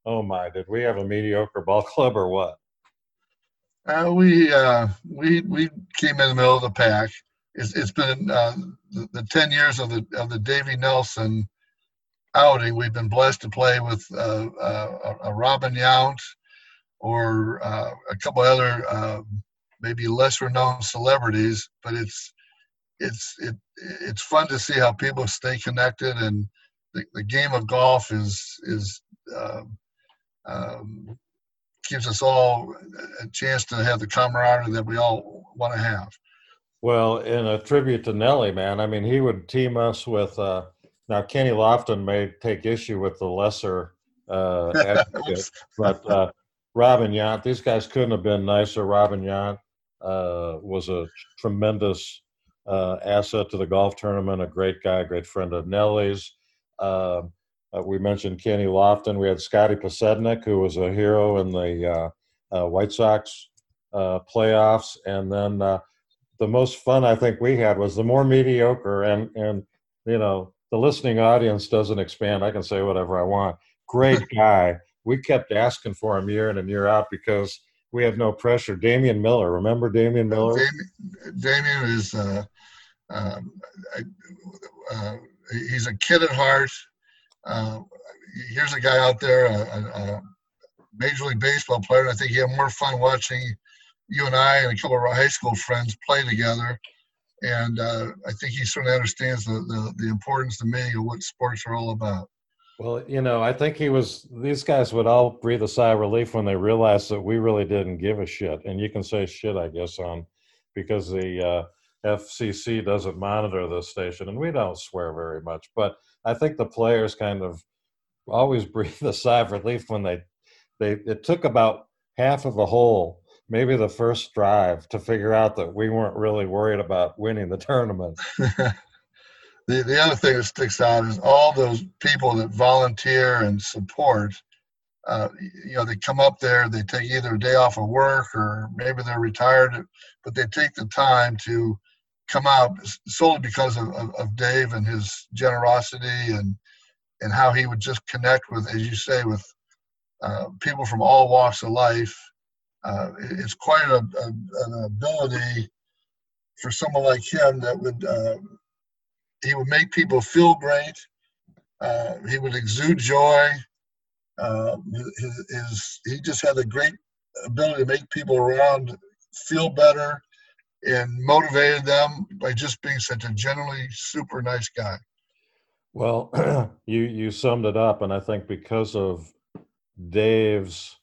Oh my, did we have a mediocre ball club or what? Uh, we uh, we we came in the middle of the pack it's, it's been uh, the, the, 10 years of the of the Davy Nelson outing. We've been blessed to play with uh, uh, a Robin Yount or uh, a couple other uh, maybe lesser known celebrities, but it's it's it it's fun to see how people stay connected and the, the game of golf is is um, um, gives us all a chance to have the camaraderie that we all want to have. Well, in a tribute to Nelly, man, I mean, he would team us with. Uh, now, Kenny Lofton may take issue with the lesser uh, advocate, but uh, Robin Yount, these guys couldn't have been nicer. Robin Yount uh, was a tremendous uh, asset to the golf tournament, a great guy, a great friend of Nelly's. Uh, uh, we mentioned Kenny Lofton. We had Scotty Podsednik, who was a hero in the uh, uh, White Sox uh, playoffs, and then the most fun I think we had was the more mediocre and and you know the listening audience doesn't expand. I can say whatever I want. Great guy. We kept asking for him year in and year out because we had no pressure. Damian Miller, remember Damian Miller? Damian, Damian is uh, uh, uh, he's a kid at heart. Uh, here's a guy out there, a, a, major league baseball player. I think he had more fun watching you and I and a couple of our high school friends play together and uh, I think he certainly understands the, the, the importance to me of what sports are all about. Well, you know, I think he was. These guys would all breathe a sigh of relief when they realized that we really didn't give a shit. And you can say shit, I guess, on because the uh, FCC doesn't monitor the station, and we don't swear very much. But I think the players kind of always breathe a sigh of relief when they they. It took about half of a whole maybe the first drive to figure out that we weren't really worried about winning the tournament. the the other thing that sticks out is all those people that volunteer and support. Uh, you know, they come up there, they take either a day off of work or maybe they're retired, but they take the time to come out solely because of, of, of Dave and his generosity and and how he would just connect with, as you say, with uh, people from all walks of life uh, it's quite a, a, an ability for someone like him that would uh, he would make people feel great. Uh, he would exude joy. Uh, his, his, he just had a great ability to make people around feel better and motivated them by just being such a generally super nice guy. Well, you you summed it up, and I think because of Dave's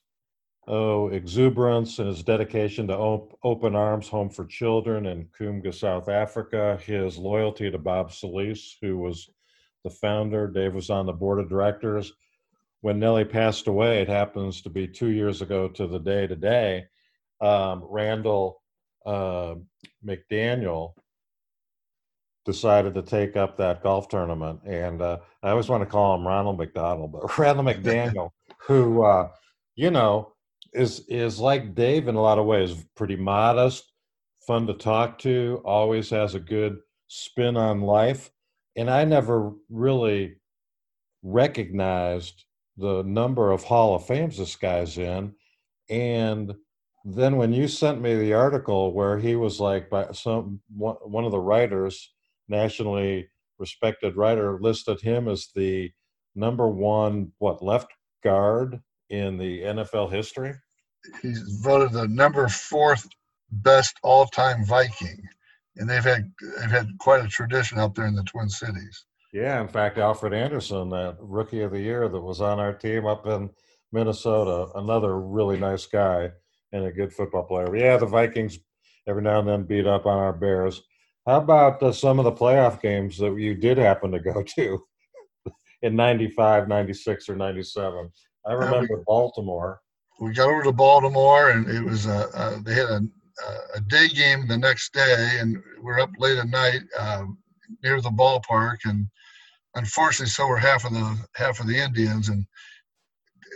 oh, exuberance and his dedication to op- Open Arms Home for Children in Kumga, South Africa, his loyalty to Bob Solis, who was the founder. Dave was on the board of directors. When Nellie passed away, it happens to be two years ago to the day today. Um, Randall uh, McDaniel decided to take up that golf tournament, and uh, I always want to call him Ronald McDonald, but Randall McDaniel, who uh, you know is is like Dave in a lot of ways, pretty modest, fun to talk to, always has a good spin on life. And I never really recognized the number of Hall of Fames this guy's in. And then when you sent me the article where he was like by some one of the writers, nationally respected writer, listed him as the number one what left guard in the NFL history? He's voted the number fourth best all-time Viking, and they've had they've had quite a tradition out there in the Twin Cities. Yeah, in fact, Alfred Anderson, that rookie of the year that was on our team up in Minnesota, another really nice guy and a good football player. Yeah, the Vikings every now and then beat up on our Bears. How about uh, some of the playoff games that you did happen to go to in 95, 96, or 97? I remember we, Baltimore. We got over to Baltimore, and it was a, they had a, a day game the next day, and we are up late at night uh, near the ballpark, and unfortunately, so were half of the half of the Indians. And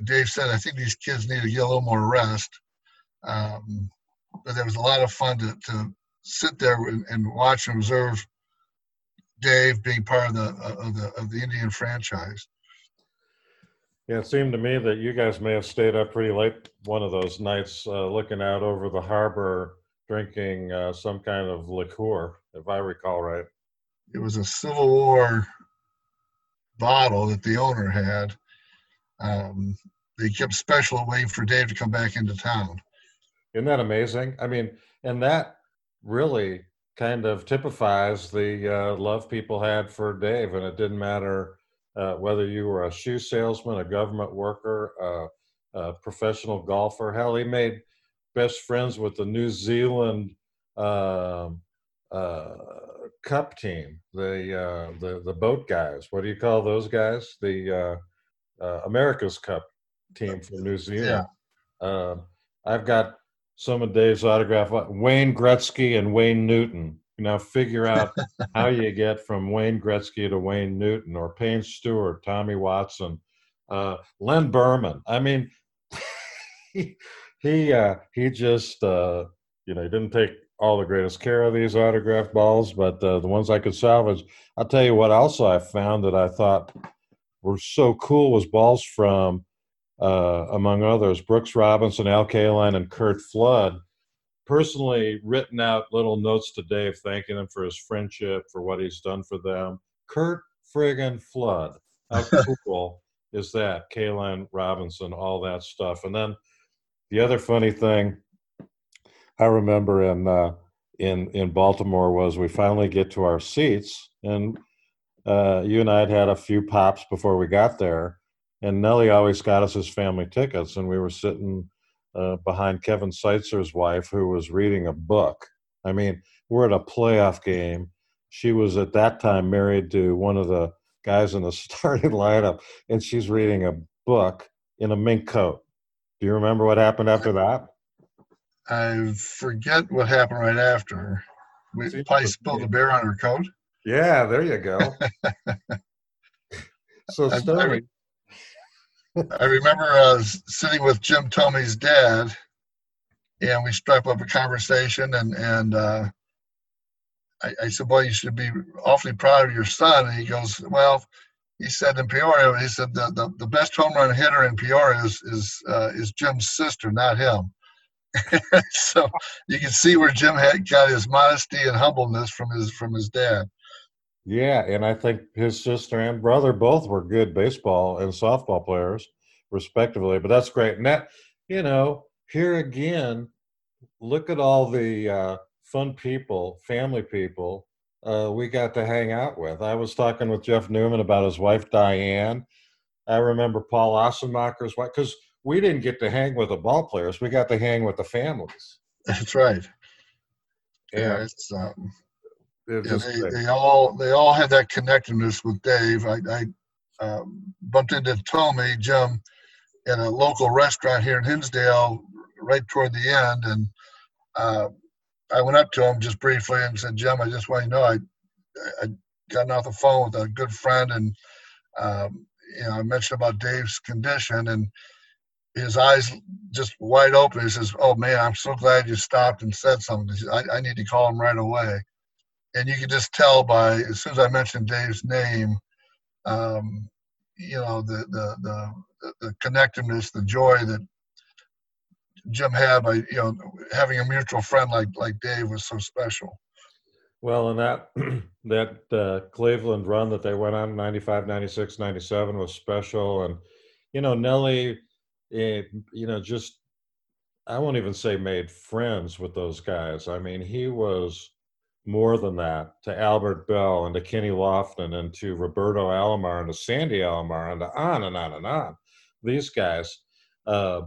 Dave said, "I think these kids need to get a little more rest." Um, but there was a lot of fun to, to sit there and, and watch and observe Dave being part of the of the of the Indian franchise. Yeah, it seemed to me that you guys may have stayed up pretty late one of those nights, uh, looking out over the harbor, drinking uh, some kind of liqueur, if I recall right. It was a Civil War bottle that the owner had. Um, they kept special waiting for Dave to come back into town. Isn't that amazing? I mean, and that really kind of typifies the uh, love people had for Dave, and it didn't matter uh, whether you were a shoe salesman, a government worker, uh, a professional golfer. Hell, he made best friends with the New Zealand uh, Cup team, the uh, the the boat guys. What do you call those guys? The uh, uh, America's Cup team from New Zealand. Yeah. Um, I've got some of Dave's autograph. Wayne Gretzky and Wayne Newton now figure out how you get from Wayne Gretzky to Wayne Newton or Payne Stewart, Tommy Watson, uh, Len Berman. I mean, he he, uh, he just uh, you know he didn't take all the greatest care of these autograph balls, but uh, the ones I could salvage. I'll tell you what. Also, I found that I thought were so cool was balls from, uh, among others, Brooks Robinson, Al Kaline, and Curt Flood personally written out little notes to Dave thanking him for his friendship, for what he's done for them. Curt friggin' Flood. How cool is that? Kaline Robinson, all that stuff. And then the other funny thing I remember in uh, in in Baltimore was we finally get to our seats, and uh, you and I had had a few pops before we got there, and Nelly always got us his family tickets, and we were sitting uh, behind Kevin Seitzer's wife, who was reading a book. I mean, we're at a playoff game. She was at that time married to one of the guys in the starting lineup, and she's reading a book in a mink coat. Do you remember what happened after that? I forget what happened right after. We probably spilled a beer on her coat. Yeah, there you go. so I, I, re- I remember uh, sitting with Jim Thome's dad, and we struck up a conversation, and and uh, I, I, said, "Well, you should be awfully proud of your son." And he goes, "Well." He said in Peoria, he said the, the, the best home run hitter in Peoria is is uh, is Jim's sister, not him. so you can see where Jim had got his modesty and humbleness from his from his dad. Yeah, and I think his sister and brother both were good baseball and softball players, respectively. But that's great. And that, you know, here again, look at all the uh, fun people, family people uh, we got to hang out with. I was talking with Jeff Newman about his wife Diane. I remember Paul Assenmacher's wife because we didn't get to hang with the ball players. We got to hang with the families. That's right. Yeah, it's um, yeah, they, they, all they all had that connectedness with Dave. I, I um, bumped into Tommy Jim at a local restaurant here in Hinsdale right toward the end, and uh, I went up to him just briefly and said, "Jim, I just want you to know I I gotten off the phone with a good friend, and um, you know I mentioned about Dave's condition, and his eyes just wide open. He says, "Oh man, I'm so glad you stopped and said something. I, I need to call him right away." And you could just tell by as soon as I mentioned Dave's name, um, you know, the, the the the connectiveness, the joy that Jim had by you know having a mutual friend like like Dave was so special. Well, and that that uh, Cleveland run that they went on 95, 96, 97 was special, and you know Nelly it, you know, just I won't even say made friends with those guys. I mean, he was more than that to Albert Belle and to Kenny Lofton and to Roberto Alomar and to Sandy Alomar and to on and on and on. These guys. Uh,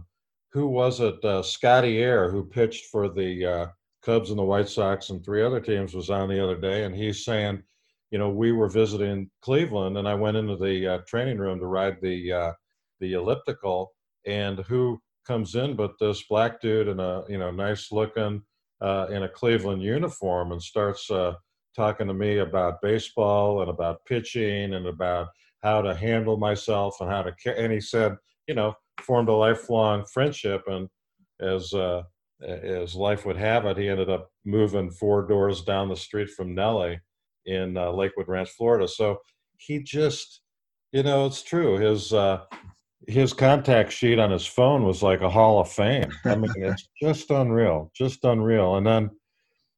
who was it? Uh, Scotty Eyre, who pitched for the uh, Cubs and the White Sox and three other teams, was on the other day, and he's saying, you know, we were visiting Cleveland, and I went into the uh, training room to ride the uh, the elliptical, and who comes in but this black dude in a you know nice looking uh, in a Cleveland uniform and starts uh, talking to me about baseball and about pitching and about how to handle myself and how to care. and he said you know formed a lifelong friendship and as uh, as life would have it he ended up moving four doors down the street from Nellie in uh, Lakewood Ranch Florida so he just you know it's true his uh, his contact sheet on his phone was like a hall of fame. I mean, it's just unreal, just unreal. And then,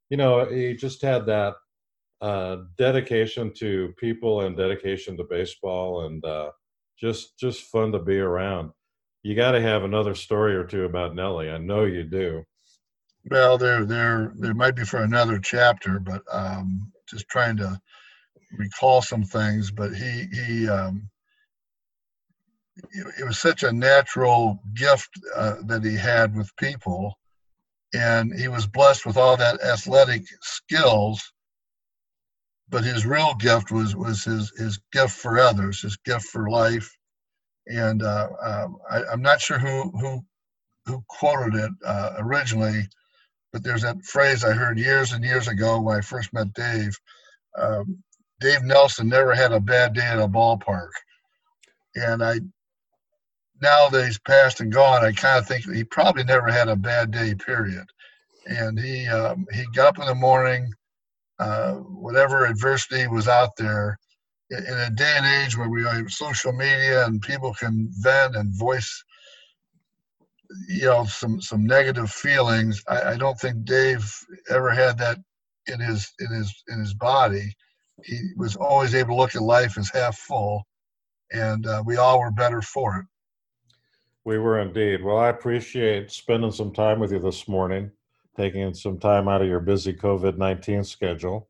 you know, he just had that uh, dedication to people and dedication to baseball, and uh, just just fun to be around. You got to have another story or two about Nelly. I know you do. Well, there there there might be for another chapter, but um, just trying to recall some things. But he he um, it was such a natural gift uh, that he had with people. And he was blessed with all that athletic skills. But his real gift was was his his gift for others his gift for life. And uh, um, I, am not sure who who who quoted it uh, originally. But there's that phrase i heard years and years ago when i first met dave. Um, dave nelson never had a bad day at a ballpark. And I now that he's passed and gone, I kind of think he probably never had a bad day, period. And he um, he got up in the morning, uh, whatever adversity was out there. In a day and age where we have social media and people can vent and voice, you know, some some negative feelings, I, I don't think Dave ever had that in his in his in his body. He was always able to look at life as half full, and uh, we all were better for it. We were indeed. Well, I appreciate spending some time with you this morning. taking some time out of your busy COVID 19 schedule.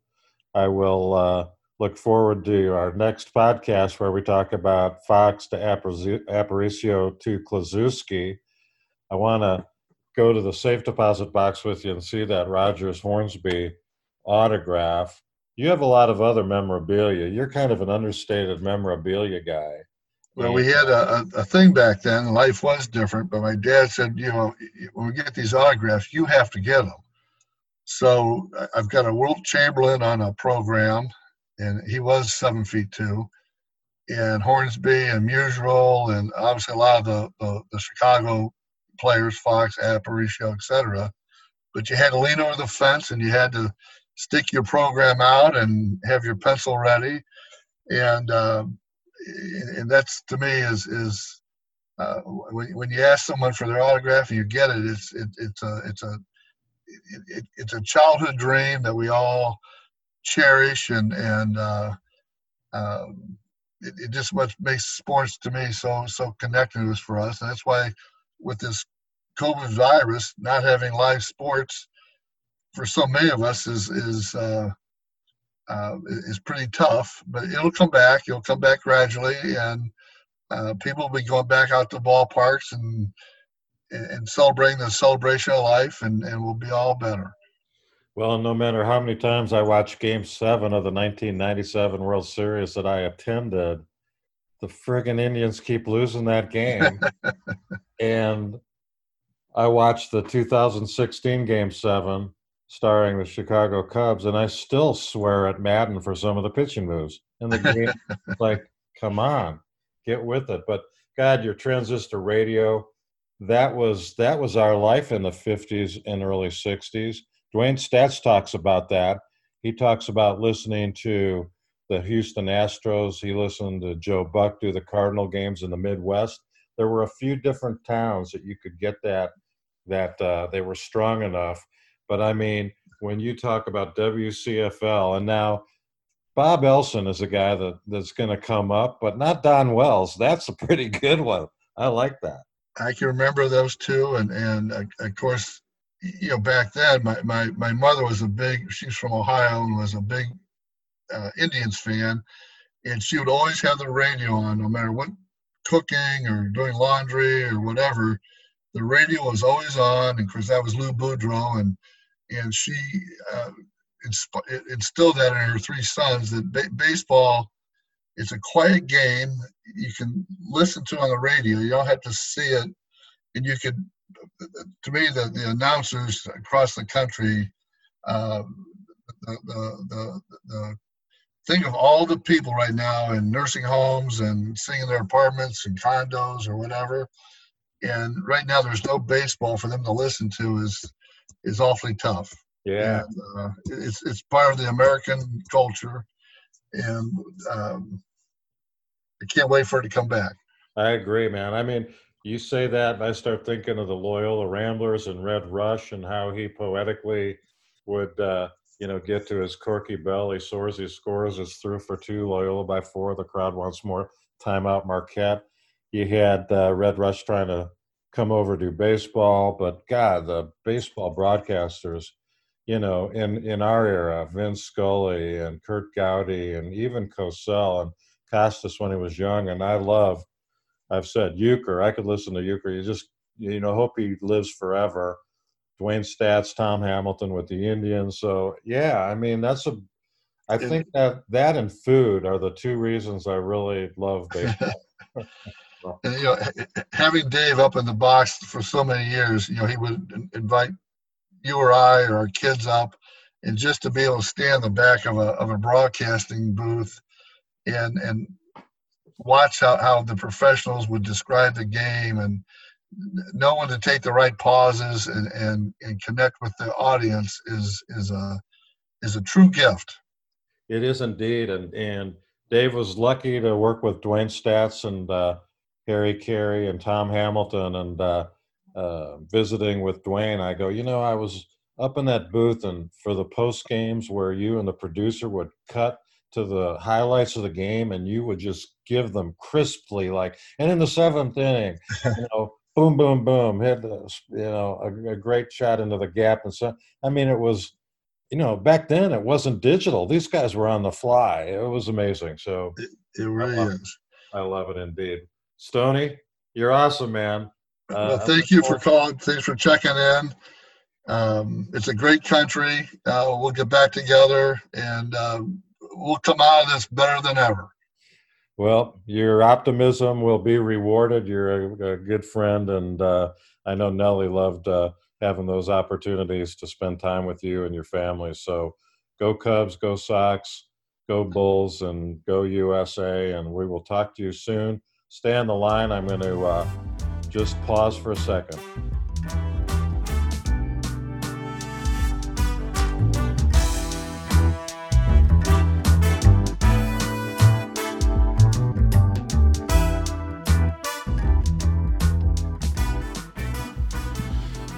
I will uh, look forward to our next podcast where we talk about Fox to Aparicio to Kluszewski. I want to go to the safe deposit box with you and see that Rogers Hornsby autograph. You have a lot of other memorabilia. You're kind of an understated memorabilia guy. Well, we had a, a, thing back then. Life was different, but my dad said, you know, when we get these autographs, you have to get them. So I've got a Wilt Chamberlain on a program, and he was seven feet two, and Hornsby and Musial, and obviously a lot of the, the, the Chicago players, Fox, Aparicio, etc. But you had to lean over the fence and you had to stick your program out and have your pencil ready. And uh, and that's to me is is uh, when, when you ask someone for their autograph and you get it, it's it, it's a it's a it, it, it's a childhood dream that we all cherish and and uh, um, it, it, just what makes sports to me so so connected for us. And that's why with this COVID virus not having live sports for so many of us is is uh, is pretty tough, but it'll come back. It'll come back gradually, and uh, people will be going back out to ballparks and and celebrating the celebration of life, and, and we'll be all better. Well, no matter how many times I watched Game Seven of the 1997 World Series that I attended, the friggin' Indians keep losing that game, and I watched the 2016 Game Seven starring the Chicago Cubs, and I still swear at Maddon for some of the pitching moves. And the game, like, come on, get with it. But God, your transistor radio, that was that was our life in the 50s and early 60s. Dwayne Staats talks about that. He talks about listening to the Houston Astros. He listened to Joe Buck do the Cardinal games in the Midwest. There were a few different towns that you could get that that uh, they were strong enough but I mean, when you talk about WCFL and now Bob Elson is a guy that, that's going to come up, but not Don Wells. That's a pretty good one. I like that. I can remember those two, and and uh, of course, you know, back then, my my my mother was a big. She's from Ohio and was a big uh, Indians fan, and she would always have the radio on, no matter what cooking or doing laundry or whatever. The radio was always on, and of course, that was Lou Boudreau, and and she uh, instilled that in her three sons that ba- baseball is a quiet game. You can listen to on the radio. You don't have to see it, and you could. To me, the, the announcers across the country, uh, the, the, the, the think of all the people right now in nursing homes and sitting in their apartments and condos or whatever. And right now, there's no baseball for them to listen to. Is is awfully tough. Yeah, and, uh, it's it's part of the American culture, and um, I can't wait for it to come back. I agree, man. I mean, you say that, and I start thinking of the Loyola Ramblers and Red Rush, and how he poetically would, uh, you know, get to his corky belly. Soars, he scores, is through for two. Loyola by four. The crowd wants more. Timeout, Marquette. You had uh, Red Rush trying to come over to baseball. But God, the baseball broadcasters, you know, in in our era, Vince Scully and Curt Gowdy and even Cosell and Costas when he was young. And I love, I've said Uecker. I could listen to Uecker. You just you know hope he lives forever. Dwayne Staats, Tom Hamilton with the Indians. So yeah, I mean that's a. I think that that and food are the two reasons I really love baseball. and you know, having Dave up in the box for so many years, you know, he would invite you or I or our kids up, and just to be able to stand in the back of a of a broadcasting booth, and and watch how, how the professionals would describe the game and know when to take the right pauses and, and, and connect with the audience is is a is a true gift. It is indeed, and and Dave was lucky to work with Dwayne Staats and uh, Harry Caray and Tom Hamilton and uh, uh, visiting with Dwayne, I go, you know, I was up in that booth and for the post games where you and the producer would cut to the highlights of the game and you would just give them crisply like and in the seventh inning you know boom, boom, boom, hit this, you know, a, a, great shot into the gap. And so, I mean, it was, you know, back then it wasn't digital. These guys were on the fly. It was amazing. So it, it really I is. I love it indeed. Stony, you're awesome, man. Uh, well, thank you for calling. Thanks for checking in. Um, it's a great country. Uh, we'll get back together and uh, we'll come out of this better than ever. Well, your optimism will be rewarded. You're a, a good friend, and uh, I know Nellie loved uh, having those opportunities to spend time with you and your family. So, go Cubs, go Sox, go Bulls, and go USA. And we will talk to you soon. Stay on the line. I'm going to uh, just pause for a second.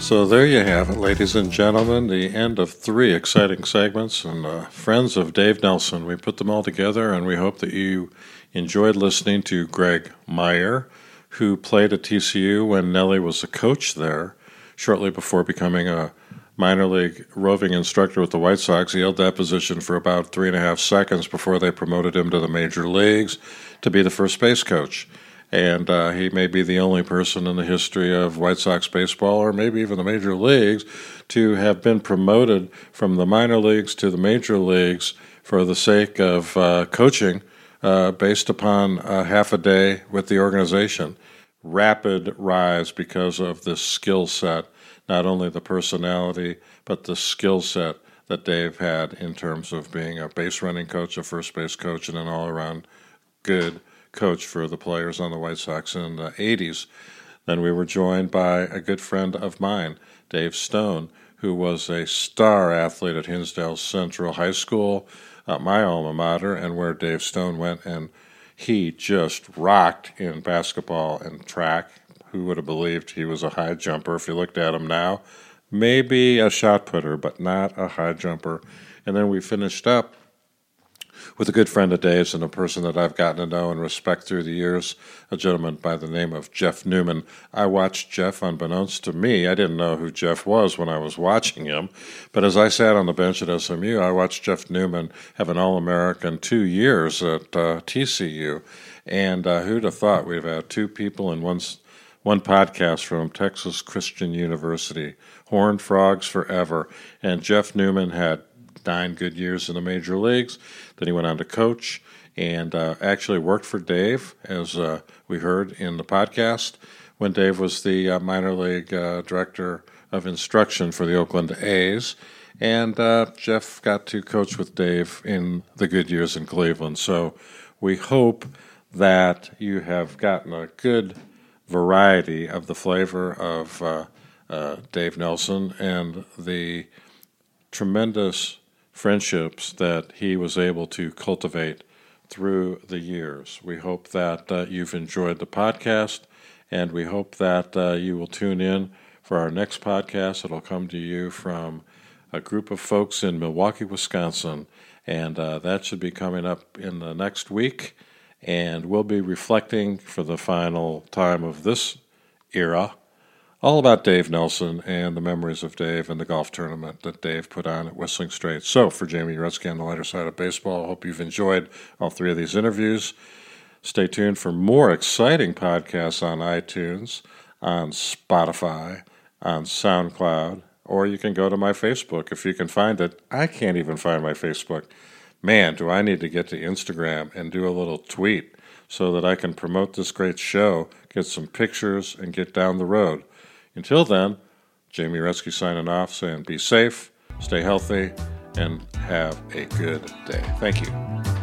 So there you have it, ladies and gentlemen, the end of three exciting segments and uh, friends of Dave Nelson. We put them all together, and we hope that you enjoyed listening to Greg Meyer, who played at TCU when Nellie was a coach there, shortly before becoming a minor league roving instructor with the White Sox. He held that position for about three and a half seconds before they promoted him to the major leagues to be the first base coach and uh, he may be the only person in the history of White Sox baseball, or maybe even the major leagues, to have been promoted from the minor leagues to the major leagues for the sake of uh, coaching uh, based upon half a day with the organization. Rapid rise because of this skill set, not only the personality, but the skill set that Dave had in terms of being a base running coach, a first base coach, and an all around good coach for the players on the White Sox in the 80s. Then we were joined by a good friend of mine, Dave Stone, who was a star athlete at Hinsdale Central High School, uh, my alma mater, and where Dave Stone went. And he just rocked in basketball and track. Who would have believed he was a high jumper if you looked at him now? Maybe a shot putter, but not a high jumper. And then we finished up with a good friend of Dave's and a person that I've gotten to know and respect through the years, a gentleman by the name of Jeff Newman. I watched Jeff, unbeknownst to me. I didn't know who Jeff was when I was watching him, but as I sat on the bench at SMU, I watched Jeff Newman have an All American two years at uh, TCU. And uh, who'd have thought we'd have had two people in one, one podcast from Texas Christian University, Horned Frogs Forever. And Jeff Newman had nine good years in the major leagues. Then he went on to coach and uh, actually worked for Dave, as uh, we heard in the podcast, when Dave was the uh, minor league uh, director of instruction for the Oakland A's. And uh, Jeff got to coach with Dave in the good years in Cleveland. So we hope that you have gotten a good variety of the flavor of uh, Dave Nelson and the tremendous friendships that he was able to cultivate through the years. We hope that uh, you've enjoyed the podcast, and we hope that uh, you will tune in for our next podcast. It'll come to you from a group of folks in Milwaukee, Wisconsin, and uh, that should be coming up in the next week. And we'll be reflecting for the final time of this era all about Dave Nelson and the memories of Dave and the golf tournament that Dave put on at Whistling Straits. So, for Jamie Uretsky on the lighter side of baseball, I hope you've enjoyed all three of these interviews. Stay tuned for more exciting podcasts on iTunes, on Spotify, on SoundCloud, or you can go to my Facebook if you can find it. I can't even find my Facebook. Man, do I need to get to Instagram and do a little tweet so that I can promote this great show, get some pictures, and get down the road. Until then, Jamie Rescue signing off saying be safe, stay healthy, and have a good day. Thank you.